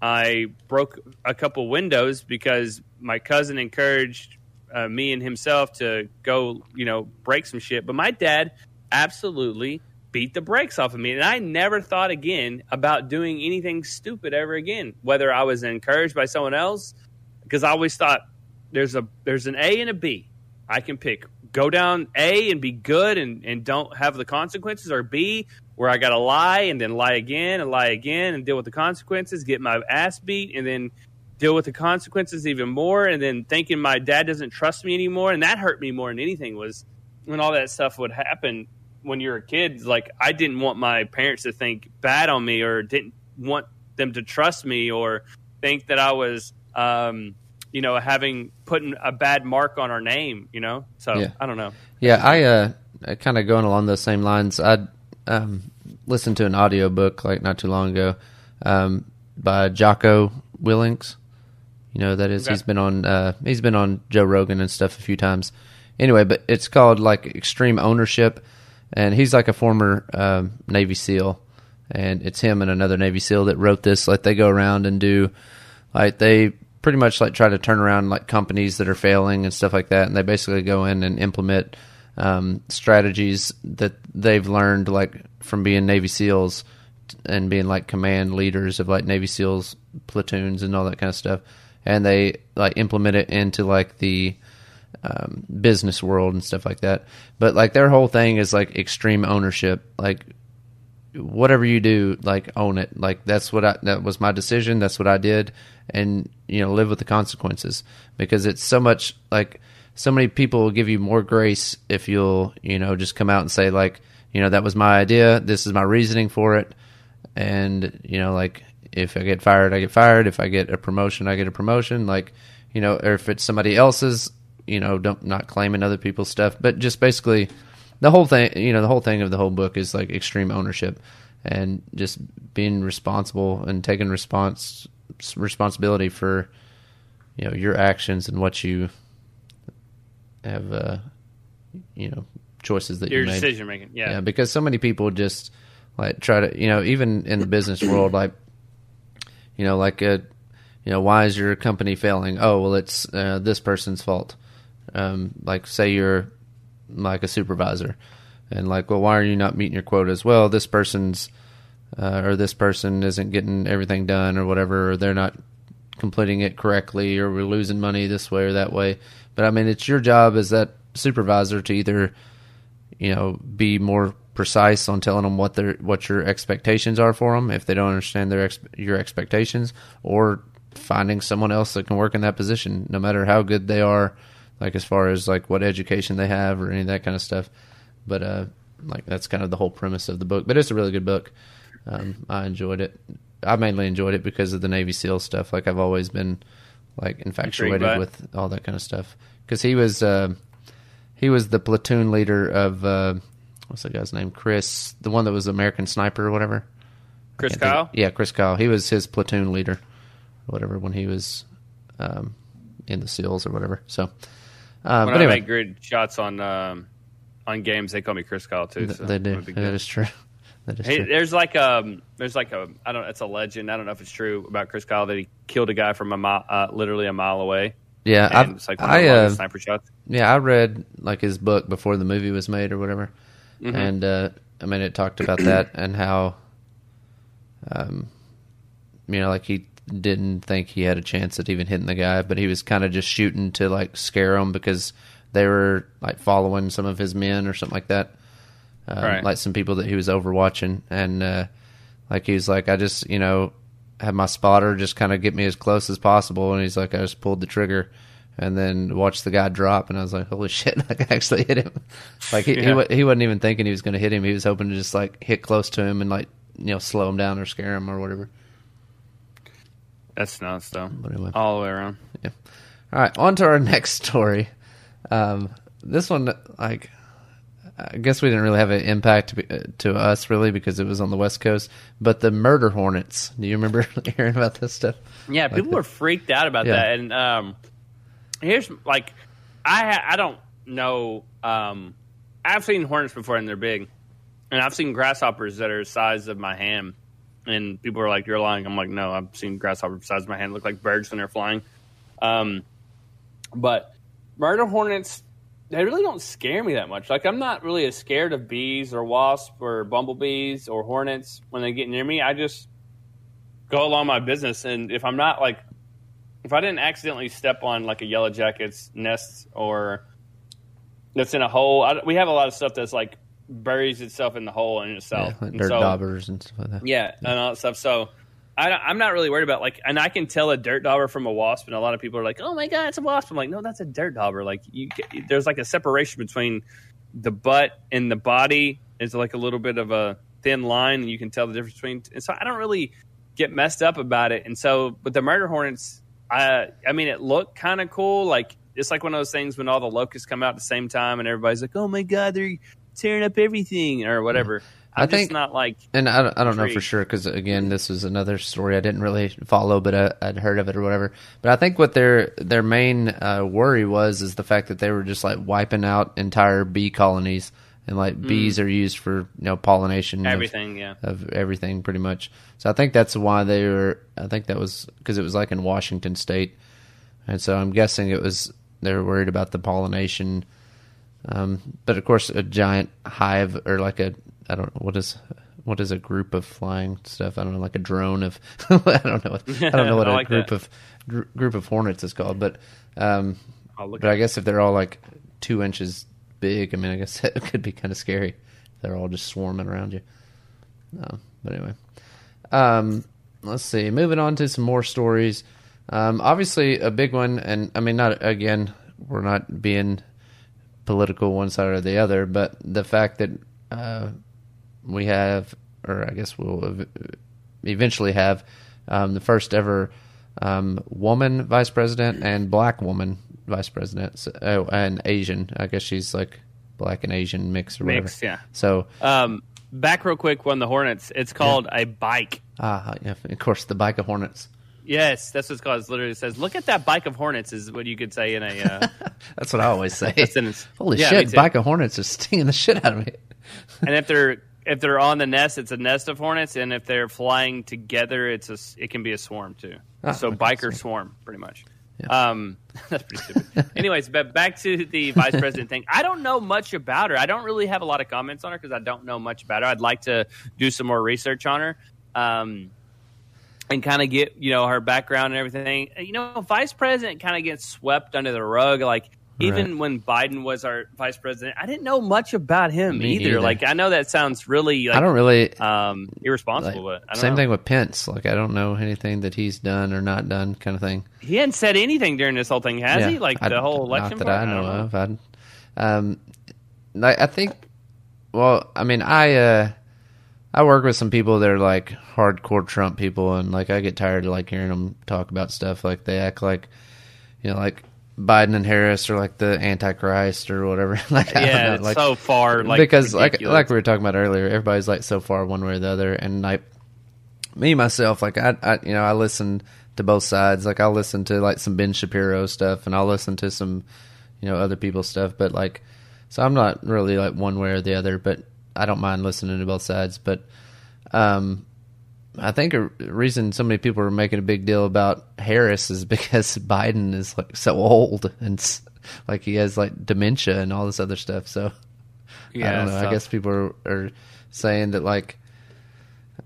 I broke a couple windows because my cousin encouraged uh, me and himself to go, you know, break some shit. But my dad absolutely beat the brakes off of me, and I never thought again about doing anything stupid ever again. Whether I was encouraged by someone else, because I always thought there's a there's an A and a B. I can pick go down A and be good and, and don't have the consequences, or B, where I got to lie and then lie again and lie again and deal with the consequences, get my ass beat, and then deal with the consequences even more, and then thinking my dad doesn't trust me anymore. And that hurt me more than anything was when all that stuff would happen when you're a kid. Like, I didn't want my parents to think bad on me or didn't want them to trust me or think that I was. Um, you know, having putting a bad mark on our name, you know. So yeah. I don't know. Yeah, I uh, kind of going along those same lines. I um, listened to an audio book like not too long ago um, by Jocko Willink. You know that is okay. he's been on uh, he's been on Joe Rogan and stuff a few times. Anyway, but it's called like Extreme Ownership, and he's like a former um, Navy SEAL, and it's him and another Navy SEAL that wrote this. Like they go around and do like they pretty much like try to turn around like companies that are failing and stuff like that, and they basically go in and implement um, strategies that they've learned like from being Navy SEALs and being like command leaders of like Navy SEALs platoons and all that kind of stuff, and they like implement it into like the um, business world and stuff like that. But like their whole thing is like extreme ownership, like whatever you do, like own it. Like that's what I that was my decision. That's what I did, and you know live with the consequences because it's so much like so many people will give you more grace if you'll you know just come out and say like you know that was my idea. This is my reasoning for it, and you know like if I get fired, I get fired. If I get a promotion, I get a promotion. Like you know, or if it's somebody else's, you know, don't not claiming other people's stuff, but just basically the whole thing, you know, the whole thing of the whole book is like extreme ownership and just being responsible and taking response responsibility for you know your actions and what you have uh you know choices that your you made. decision making yeah. yeah because so many people just like try to you know even in the business world like you know like a you know why is your company failing? Oh well it's uh, this person's fault. Um like say you're like a supervisor and like well why are you not meeting your quotas? Well this person's uh, or this person isn't getting everything done or whatever or they're not completing it correctly or we're losing money this way or that way. But i mean it's your job as that supervisor to either you know be more precise on telling them what their what your expectations are for them if they don't understand their ex- your expectations or finding someone else that can work in that position no matter how good they are like as far as like what education they have or any of that kind of stuff. But uh, like that's kind of the whole premise of the book. But it's a really good book. Um, I enjoyed it. I mainly enjoyed it because of the Navy SEAL stuff. Like I've always been like infatuated with all that kind of stuff. Because he was uh, he was the platoon leader of uh, what's that guy's name? Chris, the one that was American Sniper or whatever. Chris Kyle. Think, yeah, Chris Kyle. He was his platoon leader, or whatever, when he was um, in the SEALs or whatever. So um, when I anyway. make grid shots on um, on games, they call me Chris Kyle too. So they do. That is true. That is hey, true. There's like um, there's like a I don't. It's a legend. I don't know if it's true about Chris Kyle that he killed a guy from a mile, uh, literally a mile away. Yeah, I, it's like I uh, sniper shots. yeah I read like his book before the movie was made or whatever, Mm-hmm. and uh, I mean it talked about that and how, um, you know, like he didn't think he had a chance at even hitting the guy, but he was kind of just shooting to like scare them because they were like following some of his men or something like that, um, Right. like some people that he was overwatching, and uh, like he was like, I just you know had my spotter just kind of get me as close as possible, and he's like, I just pulled the trigger. And then watched the guy drop, and I was like, "Holy shit! Like, I actually hit him. Like he he, Yeah. wa- he wasn't even thinking he was going to hit him. He was hoping to just like hit close to him and like you know slow him down or scare him or whatever. That's nuts, though. But anyway. All the way around. Yeah. All right, on to our next story. Um, this one, like, I guess we didn't really have an impact to, to us really because it was on the West Coast. But the murder hornets. Do you remember hearing about this stuff? Yeah, people the- were freaked out about Yeah. that. And um, here's like, I I don't know. Um, I've seen hornets before, and they're big, and I've seen grasshoppers that are size of my hand. And people are like, "You're lying." I'm like, "No, I've seen grasshoppers size of my hand look like birds when they're flying." Um, but murder hornets, they really don't scare me that much. Like, I'm not really as scared of bees or wasps or bumblebees or hornets when they get near me. I just go along my business, and if I'm not like, if I didn't accidentally step on like a yellow jacket's nest or that's in a hole, I, we have a lot of stuff that's like buries itself in the hole in itself. Yeah, like And dirt so- daubers and stuff like that. yeah, and all that stuff. So I, I'm not really worried about like, and I can tell a dirt dauber from a wasp, and a lot of people are like, "Oh my god, it's a wasp." I'm like, "No, that's a dirt dauber." Like, you, there's like a separation between the butt and the body. Is like a little bit of a thin line, and you can tell the difference between. And so I don't really get messed up about it. And so, but the murder hornets, I, I mean, it looked kind of cool. Like it's like one of those things when all the locusts come out at the same time, and everybody's like, "Oh my god, they're tearing up everything" or whatever. I I'm think- just not like And I don't, I don't know for sure because again, this was another story I didn't really follow, but I, I'd heard of it or whatever. But I think what their their main uh, worry was is the fact that they were just like wiping out entire bee colonies, and like bees are used for you know pollination of- everything. yeah. of everything pretty much. So I think that's why they were. I think that was because it was like in Washington State, and so I'm guessing it was they were worried about the pollination. Um, but of course, a giant hive or like a I don't know what is what is a group of flying stuff. I don't know, like a drone of I don't know. What, I don't know what a like group that. of gr- group of hornets is called. But um, but I guess if they're all like two inches big, I mean, I guess it could be kind of scary. They're all just swarming around you. No, but anyway, um, let's see. Moving on to some more stories. Um, obviously, a big one, and I mean, not again. We're not being political one side or the other, but the fact that uh, we have, or I guess we'll eventually have, um, the first ever um, woman vice president and black woman vice president, so, oh, and Asian. I guess she's like black and Asian mix or whatever. Mix, yeah. So, Um, back real quick on the Hornets. It's called a bike. ah, yeah, of course, the bike of hornets. Yes, that's what it's called. It literally says, "Look at that bike of Hornets." Is what you could say in a. Uh, That's what I always say. Holy Yeah, shit, bike of hornets is stinging the shit out of me. and if they're if they're on the nest, it's a nest of hornets, and if they're flying together, it's a it can be a swarm too. Ah, so okay, biker swarm, pretty much. Um, that's pretty stupid. Anyways, but back to the vice president thing. I don't know much about her. I don't really have a lot of comments on her because I don't know much about her. I'd like to do some more research on her. Um, and kind of get you know her background and everything. You know, vice president kind of gets swept under the rug. Like even when Biden was our vice president, I didn't know much about him Me either. either. Like I know that sounds really like I don't really. um, like, irresponsible, but I don't same know. thing with Pence. Like I don't know anything that he's done or not done, kind of thing. He hadn't said anything during this whole thing, has he? Like I- the whole election. Not that part? I know don't of. I, um, like, I think. Well, I mean, I uh, I work with some people that are like hardcore Trump people, and like I get tired of like hearing them talk about stuff. Like they act like, you know, like Biden and Harris are like the Antichrist or whatever. like, Yeah, know, like, so far like because like ridiculous. like we were talking about earlier, everybody's like so far one way or the other, and like me myself, like I, I you know I listen to both sides. Like I'll listen to like some Ben Shapiro stuff, and I'll listen to some you know other people's stuff. But like, so I'm not really like one way or the other, but I don't mind listening to both sides. But um, I think a reason so many people are making a big deal about Harris is because Biden is like so old and like he has like dementia and all this other stuff. So I don't know. I guess people are, are saying that like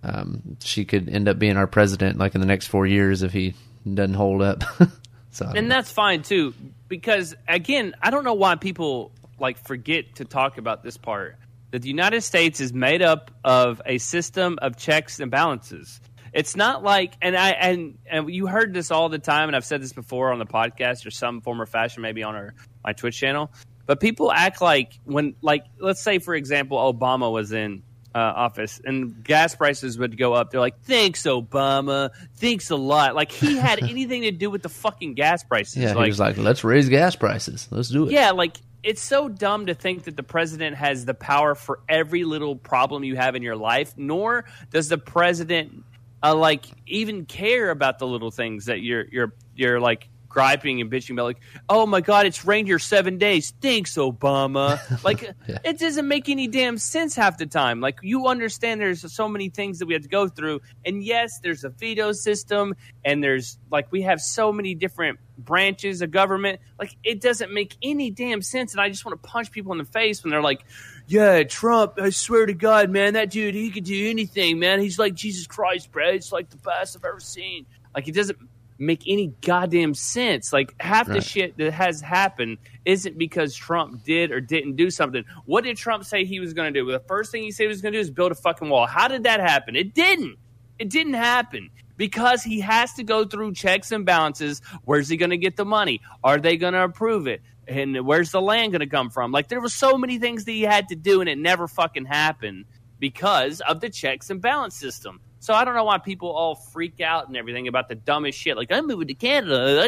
um, she could end up being our president like in the next four years if he doesn't hold up. so and know. that's fine too because again i don't know why people like forget to talk about this part that the united states is made up of a system of checks and balances it's not like and i and and you heard this all the time and i've said this before on the podcast or some form or fashion maybe on our my twitch channel but people act like when like let's say for example obama was in uh, office and gas prices would go up. They're like, "Thanks, Obama. Thanks a lot." Like he had anything to do with the fucking gas prices. yeah, like, he was like, let's raise gas prices. Let's do it. yeah, like it's so dumb to think that the president has the power for every little problem you have in your life. Nor does the president uh, like even care about the little things that you're you're you're like griping and bitching about. Like, oh my god, it's rained here seven days. Thanks, Obama. Like, Yeah. it doesn't make any damn sense half the time. Like, you understand there's so many things that we have to go through, and yes, there's a veto system, and there's like we have so many different branches of government. Like, it doesn't make any damn sense, and I just want to punch people in the face when they're like. Yeah, Trump, I swear to God, man, that dude, he could do anything, man. He's like Jesus Christ, bro. It's like the best I've ever seen. Like, it doesn't make any goddamn sense. Like, half the shit that has happened isn't because Trump did or didn't do something. What did Trump say he was going to do? The first thing he said he was going to do is build a fucking wall. How did that happen? It didn't. It didn't happen because he has to go through checks and balances. Where's he going to get the money? Are they going to approve it? And where's the land going to come from? Like there was so many things that he had to do, and it never fucking happened because of the checks and balance system. So I don't know why people all freak out and everything about the dumbest shit. Like I'm moving to Canada.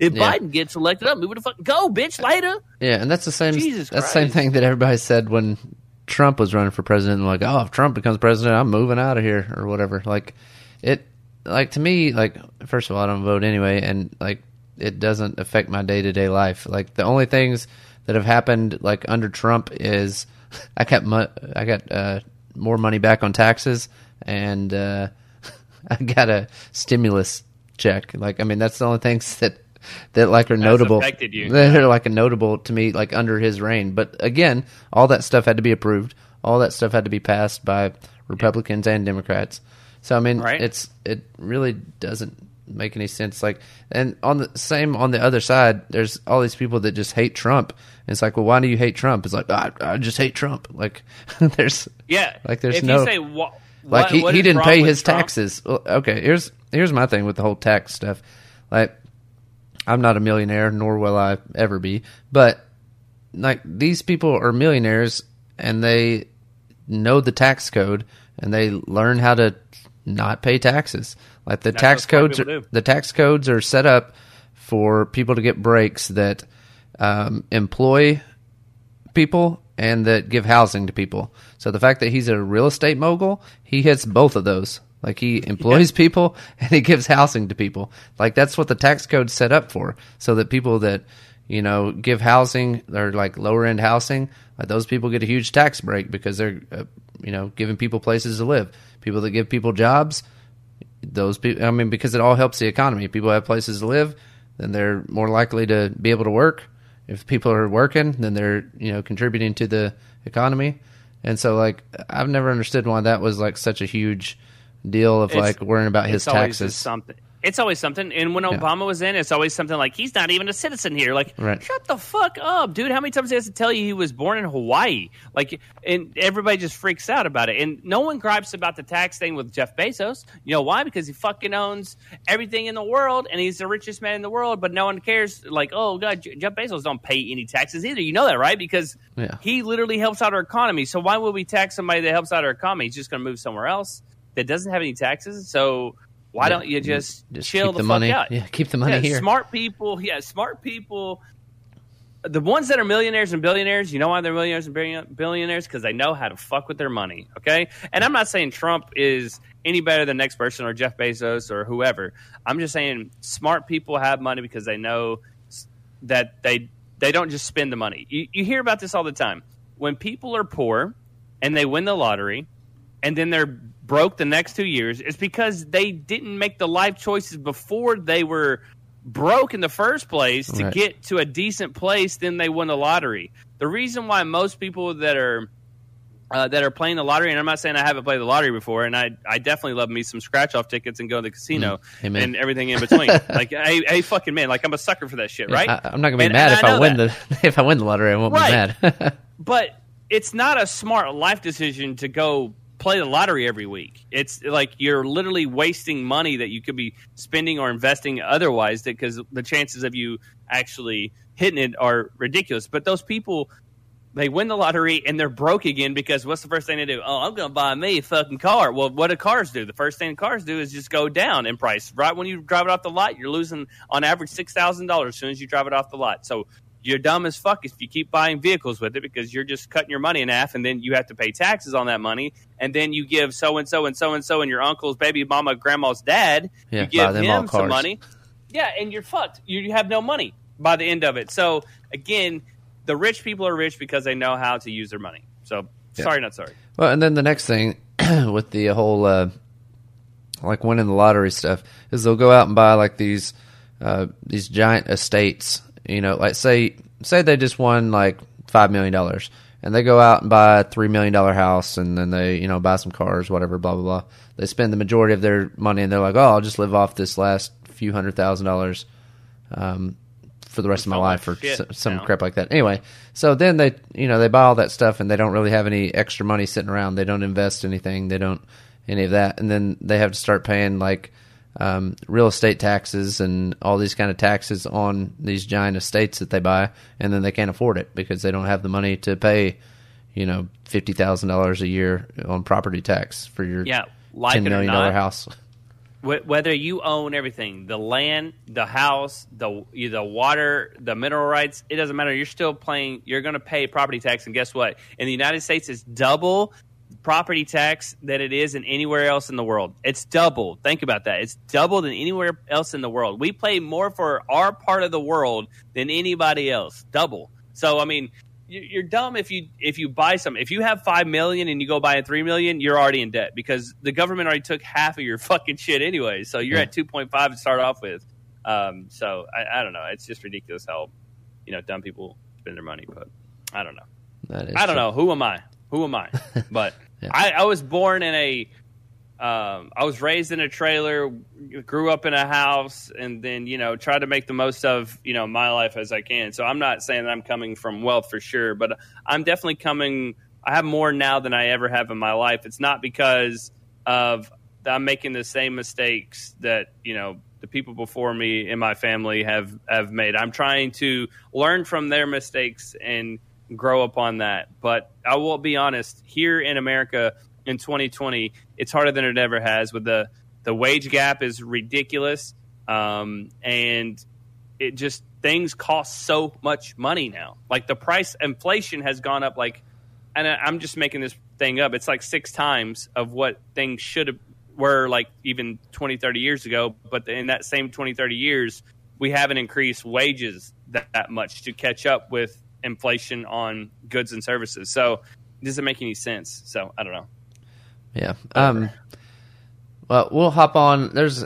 If Yeah. Biden gets elected, I'm moving to fucking go, bitch. Later. Yeah, and that's the same. Jesus that's the same thing that everybody said when Trump was running for president. Like, oh, if Trump becomes president, I'm moving out of here or whatever. Like, it, like to me, like first of all, I don't vote anyway, and like it doesn't affect my day to day life. Like the only things that have happened like under Trump is I got mu- I got uh, more money back on taxes, and uh, I got a stimulus check. Like, I mean, that's the only things that that like are notable. affected you. They're like a notable to me, like under his reign. But again, all that stuff had to be approved. All that stuff had to be passed by Republicans and Democrats. So I mean, Right. it's it really doesn't make any sense. Like, and on the same on the other side, there's all these people that just hate Trump. And it's like, well, why do you hate Trump? It's like I, I just hate Trump. Like, there's Yeah. Like, there's if no- you say wha- like what- he, what he didn't pay his Trump? taxes. Okay, here's here's my thing with the whole tax stuff. Like, I'm not a millionaire, nor will I ever be. But like these people are millionaires, and they know the tax code, and they learn how to not pay taxes. Like the That's tax codes, are, do. the tax codes are set up for people to get breaks that um, employ people and that give housing to people. So the fact that he's a real estate mogul, he hits both of those. Like he employs people and he gives housing to people. Like that's what the tax code's set up for. So that people that, you know, give housing or like lower end housing, like those people get a huge tax break because they're, uh, you know, giving people places to live. People that give people jobs, those people, I mean, because it all helps the economy. People have places to live, then they're more likely to be able to work. If people are working, then they're you know contributing to the economy. And so, like, I've never understood why that was like such a huge deal of It's- like worrying about his taxes. something. It's always something. And when Obama was in, it's always something like he's not even a citizen here. Like, Right. shut the fuck up, dude. How many times he has to tell you he was born in Hawaii? Like, and everybody just freaks out about it. And no one gripes about the tax thing with Jeff Bezos. You know why? Because he fucking owns everything in the world, and he's the richest man in the world. But no one cares. Like, oh god, Jeff Bezos don't pay any taxes either. You know that, right? Because Yeah. he literally helps out our economy. So why would we tax somebody that helps out our economy? He's just going to move somewhere else that doesn't have any taxes. So why Yeah, don't you just, Just chill the, the, fuck money. out? Yeah, keep the money yeah, here. smart people. Yeah, smart people. The ones that are millionaires and billionaires, you know why they're millionaires and billionaires? Because they know how to fuck with their money. Okay, and I'm not saying Trump is any better than the next person or Jeff Bezos or whoever. I'm just saying smart people have money because they know that they they don't just spend the money. You, you hear about this all the time. When people are poor and they win the lottery, and then they're broke the next two years is because they didn't make the life choices before they were broke in the first place to Right. get to a decent place. Then they won the lottery. The reason why most people that are uh, that are playing the lottery, and I'm not saying I haven't played the lottery before, and I I definitely love me some scratch off tickets and go to the casino Mm. And everything in between. like, hey, hey, fucking man, like I'm a sucker for that shit, right? I, am not gonna be And- mad and if I I, win that. the if I win the lottery. I won't Right. be mad. but it's not a smart life decision to go play the lottery every week. It's like you're literally wasting money that you could be spending or investing otherwise because the chances of you actually hitting it are ridiculous. But those people they win the lottery and they're broke again because what's the first thing they do? Oh, I'm going to buy me a fucking car. Well, what do cars do? The first thing cars do is just go down in price. Right when you drive it off the lot, you're losing on average six thousand dollars as soon as you drive it off the lot. So you're dumb as fuck if you keep buying vehicles with it because you're just cutting your money in half, and then you have to pay taxes on that money, and then you give so and so and so and so and your uncle's baby mama, grandma's dad, Yeah, you give them all him some money. Yeah, and you're fucked. You you have no money by the end of it. So again, the rich people are rich because they know how to use their money. So Yeah. sorry, not sorry. Well, and then the next thing with the whole uh, like winning the lottery stuff is they'll go out and buy like these uh, these giant estates. You know, like say say they just won like five million dollars, and they go out and buy a three million dollar house, and then they you know buy some cars, whatever, blah blah blah. They spend the majority of their money, and they're like, oh, I'll just live off this last few hundred thousand dollars. Um, for the rest of my life, or s- some now. crap like that. Anyway, so then they, you know, they buy all that stuff and they don't really have any extra money sitting around. They don't invest anything. They don't any of that, and then they have to start paying like um, real estate taxes and all these kind of taxes on these giant estates that they buy, and then they can't afford it because they don't have the money to pay, you know, fifty thousand dollars a year on property tax for your Yeah, like ten it or million dollar house. Whether you own everything the land the house the the water the mineral rights it doesn't matter you're still paying you're going to pay property tax and guess what in the united states it's double property tax that it is in anywhere else in the world. It's double think about that. It's double than anywhere else in the world. We pay more for our part of the world than anybody else. Double. So i mean you- you're dumb if you if you buy some if you have five million and you go buy a three million you're already in debt because the government already took half of your fucking shit anyway. So you're Yeah. at 2.5 to start off with. Um, so I, I don't know. It's just ridiculous how you know dumb people spend their money but i don't know. That is i don't true. know. Who am i? Who am i? But I, I was born in a um, I was raised in a trailer, grew up in a house, and then you know tried to make the most of you know my life as I can. So I'm not saying that I'm coming from wealth for sure, but I'm definitely coming. I have more now than I ever have in my life. It's not because of I'm making the same mistakes that you know the people before me in my family have have made. I'm trying to learn from their mistakes and grow upon that. But I will be honest, here in America in 2020, it's harder than it ever has. With the the wage gap is ridiculous, um, and it just things cost so much money now. Like the price inflation has gone up like, and I'm just making this thing up. It's like six times of what things should have were like even 20, 30 years ago. But in that same 20, 30 years, we haven't increased wages that, that much to catch up with inflation on goods and services. So it doesn't make any sense. So I don't know. Yeah. Um. Well, we'll hop on. There's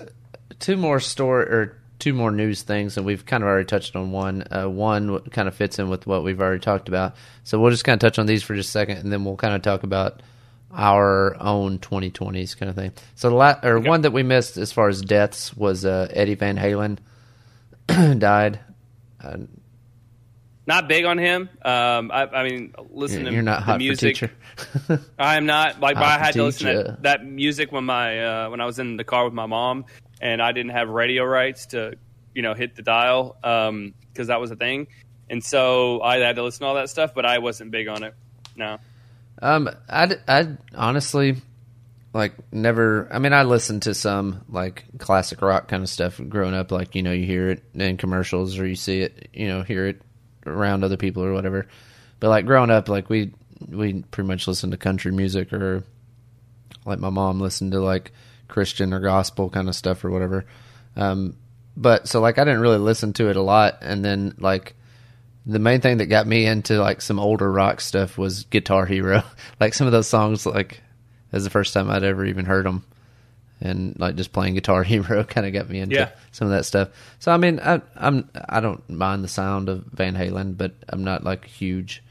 two more story or two more news things, and we've kind of already touched on one. Uh, one kind of fits in with what we've already talked about. So we'll just kind of touch on these for just a second, and then we'll kind of talk about our own 2020s kind of thing. So the la- or one that we missed as far as deaths was uh, Eddie Van Halen died. Uh, Not big on him. Um, I, I mean, listen to you're not the hot music. for teacher. I am not like, Hot I had to listen to that music when my uh, when I was in the car with my mom, and I didn't have radio rights to you know hit the dial because that was a thing, and so I had to listen to all that stuff. But I wasn't big on it. No, Um, I I honestly like never. I mean, I listened to some like classic rock kind of stuff growing up. Like you know, you hear it in commercials or you see it, you know, hear it around other people or whatever. But like growing up, like we we pretty much listened to country music or like my mom listened to like Christian or gospel kind of stuff or whatever. Um, but so like I didn't really listen to it a lot, and then like the main thing that got me into like some older rock stuff was Guitar Hero. like some of those songs, like was the first time I'd ever even heard them, and like just playing Guitar Hero kind of got me into Yeah. some of that stuff. So I mean, I, I'm I don't mind the sound of Van Halen, but I'm not like a huge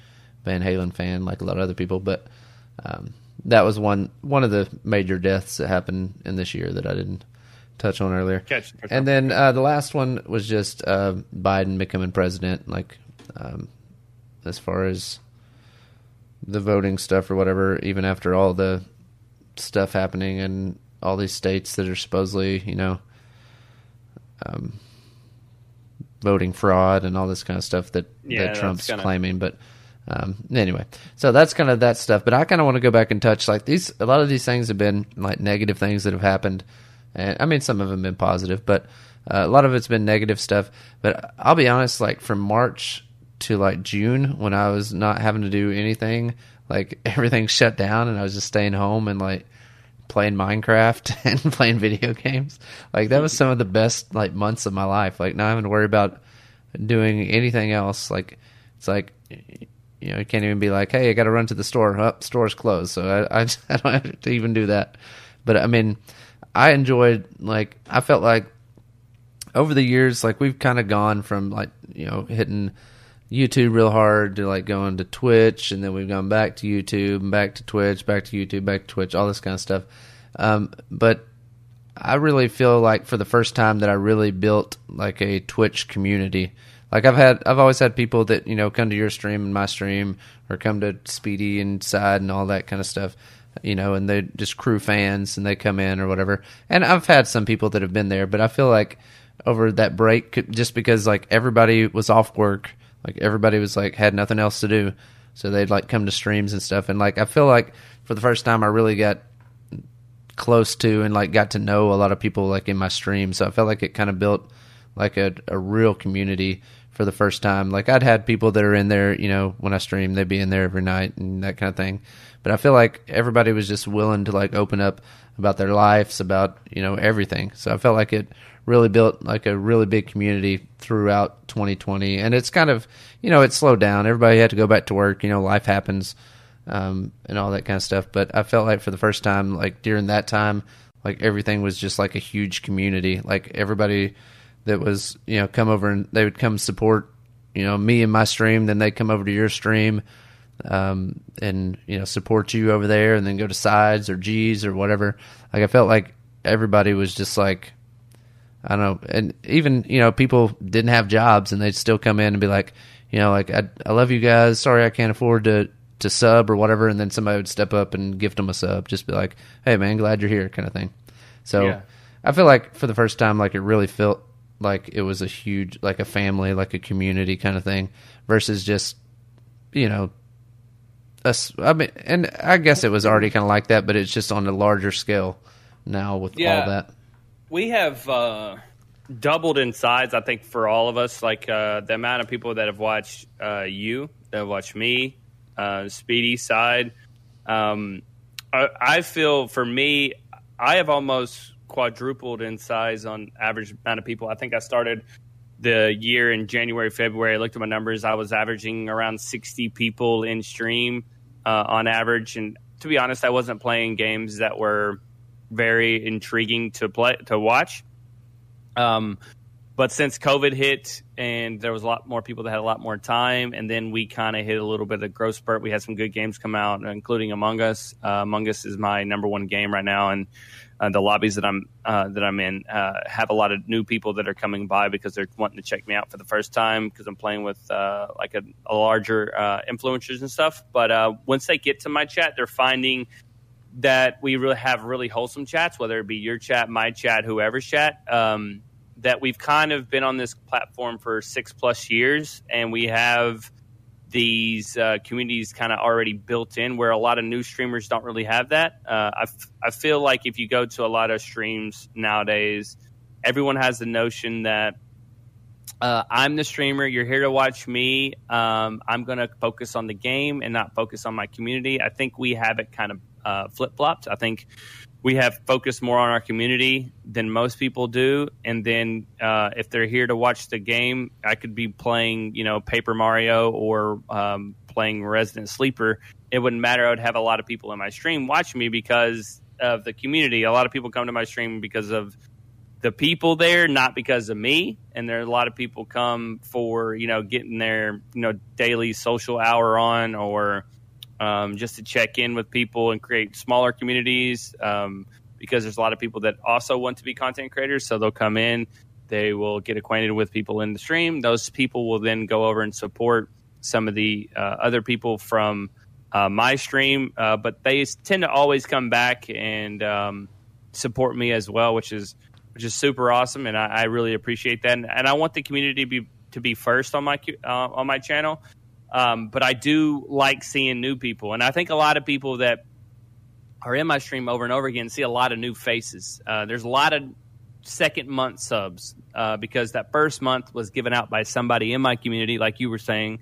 Van Halen fan like a lot of other people. But um, that was one one of the major deaths that happened in this year that I didn't touch on earlier. Catch- catch and then uh, the last one was just uh, Biden becoming president, like um, as far as the voting stuff or whatever. Even after all the stuff happening in all these states that are supposedly, you know, um, voting fraud and all this kind of stuff that, Yeah, that Trump's kinda- claiming. But um, anyway, so that's kind of that stuff. But I kind of want to go back and touch like these. A lot of these things have been like negative things that have happened, and I mean some of them have been positive, but uh, a lot of it's been negative stuff. But I'll be honest, like from March to like June when I was not having to do anything, like everything shut down and I was just staying home and like playing Minecraft and playing video games. Like that was some of the best like months of my life. Like not having to worry about doing anything else. Like it's like you know, you can't even be like, "Hey, I got to run to the store." Up, store's closed, so I, I I don't have to even do that. But I mean, I enjoyed like I felt like over the years, like we've kind of gone from like you know hitting YouTube real hard to like going to Twitch, and then we've gone back to YouTube and back to Twitch, back to YouTube, back to Twitch, all this kind of stuff. Um, but I really feel like for the first time that I really built like a Twitch community. Like I've had, I've always had people that you know come to your stream and my stream, or come to Speedy and Side and all that kind of stuff, you know, and they just crew fans and they come in or whatever. And I've had some people that have been there, but I feel like over that break, just because like everybody was off work, like everybody was like had nothing else to do, so they'd like come to streams and stuff. And like I feel like for the first time, I really got close to and like got to know a lot of people like in my stream. So I felt like it kind of built like a, a real community for the first time. Like I'd had people that are in there, you know, when I stream, they'd be in there every night and that kind of thing. But I feel like everybody was just willing to like open up about their lives, about, you know, everything. So I felt like it really built like a really big community throughout 2020. And it's kind of, you know, it slowed down. Everybody had to go back to work, you know, life happens um, and all that kind of stuff. But I felt like for the first time, like during that time, like everything was just like a huge community. Like everybody that was, you know, come over and they would come support, you know, me and my stream. Then they'd come over to your stream um, and, you know, support you over there and then go to sides or G's or whatever. Like I felt like everybody was just like, I don't know. And even, you know, people didn't have jobs and they'd still come in and be like, you know, like, I, I love you guys. Sorry, I can't afford to, to sub or whatever. And then somebody would step up and gift them a sub. Just be like, hey, man, glad you're here kind of thing. So Yeah. I feel like for the first time, like it really felt like it was a huge, like a family, like a community kind of thing versus just, you know, us. I mean, and I guess it was already kind of like that, but it's just on a larger scale now with Yeah. all that. We have uh, doubled in size. I think for all of us, like uh, the amount of people that have watched uh, you, that have watched me, uh, Speedy side. Um, I, I feel for me, I have almost quadrupled in size on average amount of people. I think I started the year in January, February. I looked at my numbers. I was averaging around sixty people in stream uh, on average, and to be honest, I wasn't playing games that were very intriguing to play to watch. Um, but since COVID hit and there was a lot more people that had a lot more time, and then we kind of hit a little bit of growth spurt. We had some good games come out, including Among Us. Uh, Among Us is my number one game right now, and uh, the lobbies that I'm uh, that I'm in uh, have a lot of new people that are coming by because they're wanting to check me out for the first time because I'm playing with uh, like a, a larger uh, influencers and stuff. But once they get to my chat, they're finding that we really have really wholesome chats, whether it be your chat, my chat, whoever's chat. Um, that we've kind of been on this platform for six plus years, and we have these uh, communities kind of already built in where a lot of new streamers don't really have that. Uh, I, f- I feel like if you go to a lot of streams nowadays, everyone has the notion that uh, I'm the streamer. You're here to watch me. Um, I'm going to focus on the game and not focus on my community. I think we have it kind of uh, flip flopped. I think we have focused more on our community than most people do. And then uh, if they're here to watch the game, I could be playing, you know, Paper Mario or um, playing Resident Sleeper. it wouldn't matter. I would have a lot of people in my stream watching me because of the community. A lot of people come to my stream because of the people there, not because of me. And there are a lot of people come for you know getting their you know daily social hour on, or um, just to check in with people and create smaller communities. Um, because there's a lot of people that also want to be content creators, so they'll come in. They will get acquainted with people in the stream. Those people will then go over and support some of the uh, other people from uh, my stream, uh, but they tend to always come back and um, support me as well, which is which is super awesome, and I, I really appreciate that. And, and, I want the community to be to be first on my uh, on my channel, um, but I do like seeing new people, and I think a lot of people that are in my stream over and over again see a lot of new faces. Uh, there's a lot of second month subs uh, because that first month was given out by somebody in my community, like you were saying,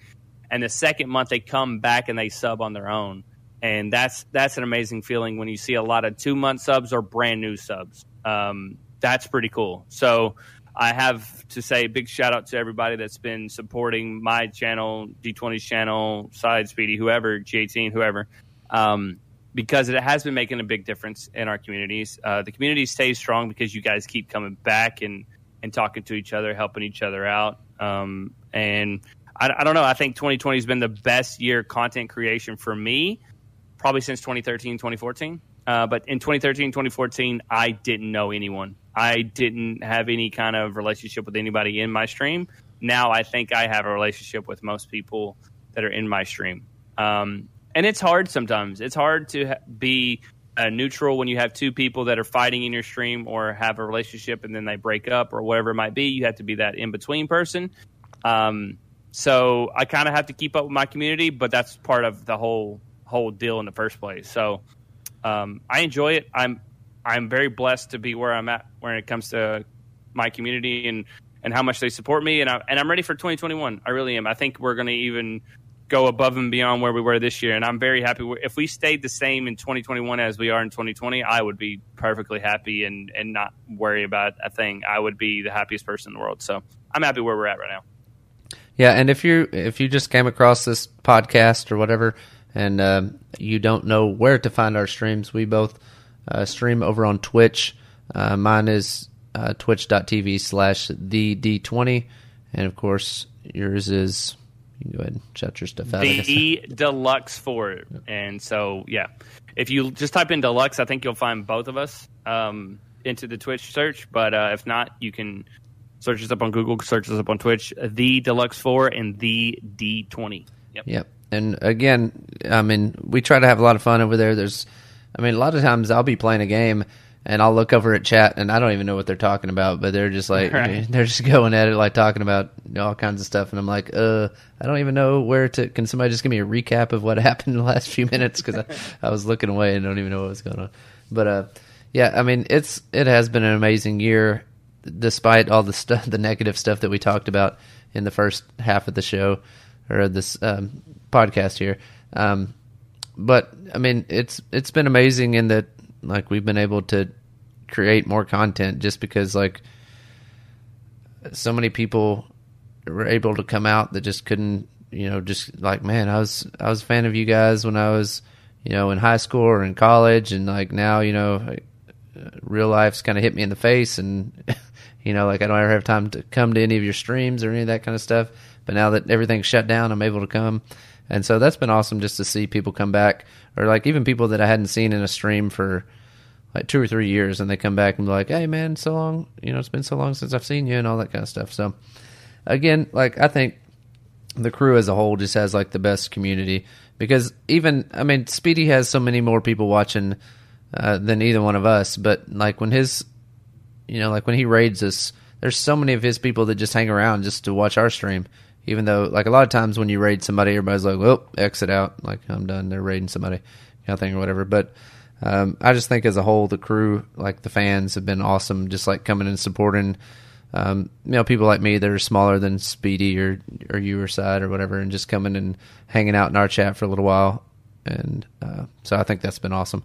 and the second month they come back and they sub on their own, and that's that's an amazing feeling when you see a lot of two month subs or brand new subs. Um, that's pretty cool. So I have to say a big shout out to everybody that's been supporting my channel, D20's channel, Side Speedy, whoever, G18, whoever. Um, because it has been making a big difference in our communities. Uh, the community stays strong because you guys keep coming back and, and talking to each other, helping each other out. Um, and I, I, don't know. I think 2020 has been the best year content creation for me, probably since 2013, 2014. Uh, but in 2013, 2014, I didn't know anyone. I didn't have any kind of relationship with anybody in my stream. Now I think I have a relationship with most people that are in my stream. Um, and it's hard sometimes. It's hard to be uh, neutral when you have two people that are fighting in your stream or have a relationship and then they break up or whatever it might be. You have to be that in between person. Um, so I kind of have to keep up with my community, but that's part of the whole whole deal in the first place. So um, I enjoy it. I'm I'm very blessed to be where I'm at when it comes to my community and and how much they support me. And I and I'm ready for 2021. I really am. I think we're going to even go above and beyond where we were this year. And I'm very happy. If we stayed the same in 2021 as we are in 2020, I would be perfectly happy and, and not worry about a thing. I would be the happiest person in the world. So I'm happy where we're at right now. Yeah, and if you if you just came across this podcast or whatever, and uh, you don't know where to find our streams, we both uh, stream over on Twitch. Uh, mine is uh, twitch.tv slash the D20, and of course yours is you can go ahead and shut your stuff out. The deluxe for it. And so, yeah, if you just type in deluxe, I think you'll find both of us um, into the Twitch search. But uh, if not, you can search us up on Google, search us up on Twitch, the deluxe four and the D20. Yep. Yep. And again, I mean, we try to have a lot of fun over there. There's, I mean, a lot of times I'll be playing a game and I'll look over at chat and I don't even know what they're talking about, but they're just like right. they're just going at it like talking about all kinds of stuff, and I'm like, uh, I don't even know where to. Can somebody just give me a recap of what happened in the last few minutes? Because I, I was looking away and don't even know what was going on. But uh, yeah, I mean, it's it has been an amazing year, despite all the stuff, the negative stuff that we talked about in the first half of the show or this um, podcast here. Um, but I mean, it's it's been amazing in that like we've been able to create more content just because like so many people were able to come out that just couldn't you know just like man i was i was a fan of you guys when i was you know in high school or in college. And like now you know real life's kind of hit me in the face and you know like i don't ever have time to come to any of your streams or any of that kind of stuff. But now that everything's shut down i'm able to come and so that's been awesome just to see people come back, or like even people that I hadn't seen in a stream for like two or three years, and they come back and be like, "Hey, man, so long, you know, it's been so long since I've seen you," and all that kind of stuff. So again, like I think the crew as a whole just has like the best community because even I mean, Speedy has so many more people watching uh, than either one of us, but like when his, you know, like when he raids us, there's so many of his people that just hang around just to watch our stream even though, like a lot of times when you raid somebody, everybody's like, "Well, exit out." Like I'm done. They're raiding somebody, kind of thing or whatever. But um, I just think as a whole, the crew, like the fans, have been awesome. Just like coming and supporting, um, you know, people like me that are smaller than Speedy or or you or Side or whatever, and just coming and hanging out in our chat for a little while. And uh, so I think that's been awesome.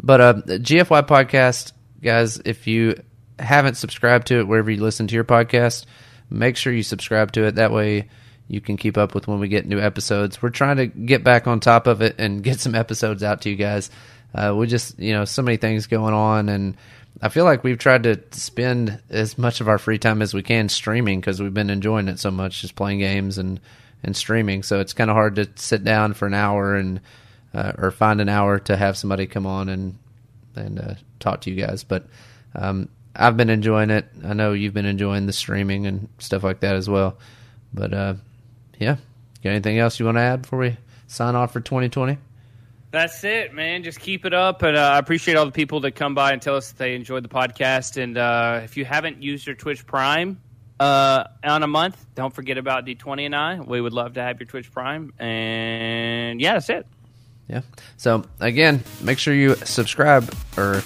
But uh, GFY podcast, guys, if you haven't subscribed to it wherever you listen to your podcast make sure you subscribe to it. That way, you can keep up with when we get new episodes. We're trying to get back on top of it and get some episodes out to you guys. Uh, we just, you know, so many things going on, and I feel like we've tried to spend as much of our free time as we can streaming because we've been enjoying it so much, just playing games and and streaming. So it's kind of hard to sit down for an hour and uh, or find an hour to have somebody come on and and uh, talk to you guys. But um, I've been enjoying it. I know you've been enjoying the streaming and stuff like that as well. But uh, yeah, got anything else you want to add before we sign off for 2020? That's it, man. Just keep it up, and uh, I appreciate all the people that come by and tell us that they enjoyed the podcast. And uh, if you haven't used your Twitch Prime uh, on a month, don't forget about D20 and I. We would love to have your Twitch Prime. And yeah, that's it. Yeah. So again, make sure you subscribe or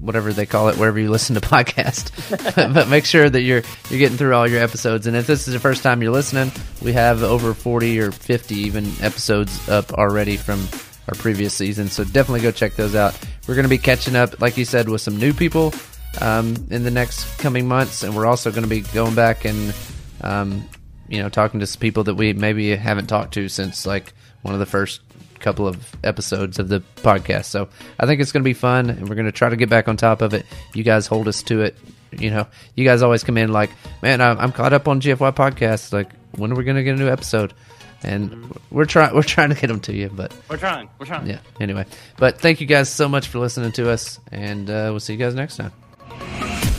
whatever they call it wherever you listen to podcast. but make sure that you're you're getting through all your episodes. And if this is the first time you're listening, we have over 40 or 50 even episodes up already from our previous season. So definitely go check those out. We're going to be catching up, like you said, with some new people um, in the next coming months, and we're also going to be going back and um, you know talking to some people that we maybe haven't talked to since like one of the first couple of episodes of the podcast. So I think it's going to be fun, and we're going to try to get back on top of it. You guys hold us to it. You know, you guys always come in like, man, I'm caught up on GFY podcast. Like, when are we going to get a new episode? And we're trying, we're trying to get them to you, but We're trying. We're trying. yeah. Anyway, but thank you guys so much for listening to us, and uh, we'll see you guys next time.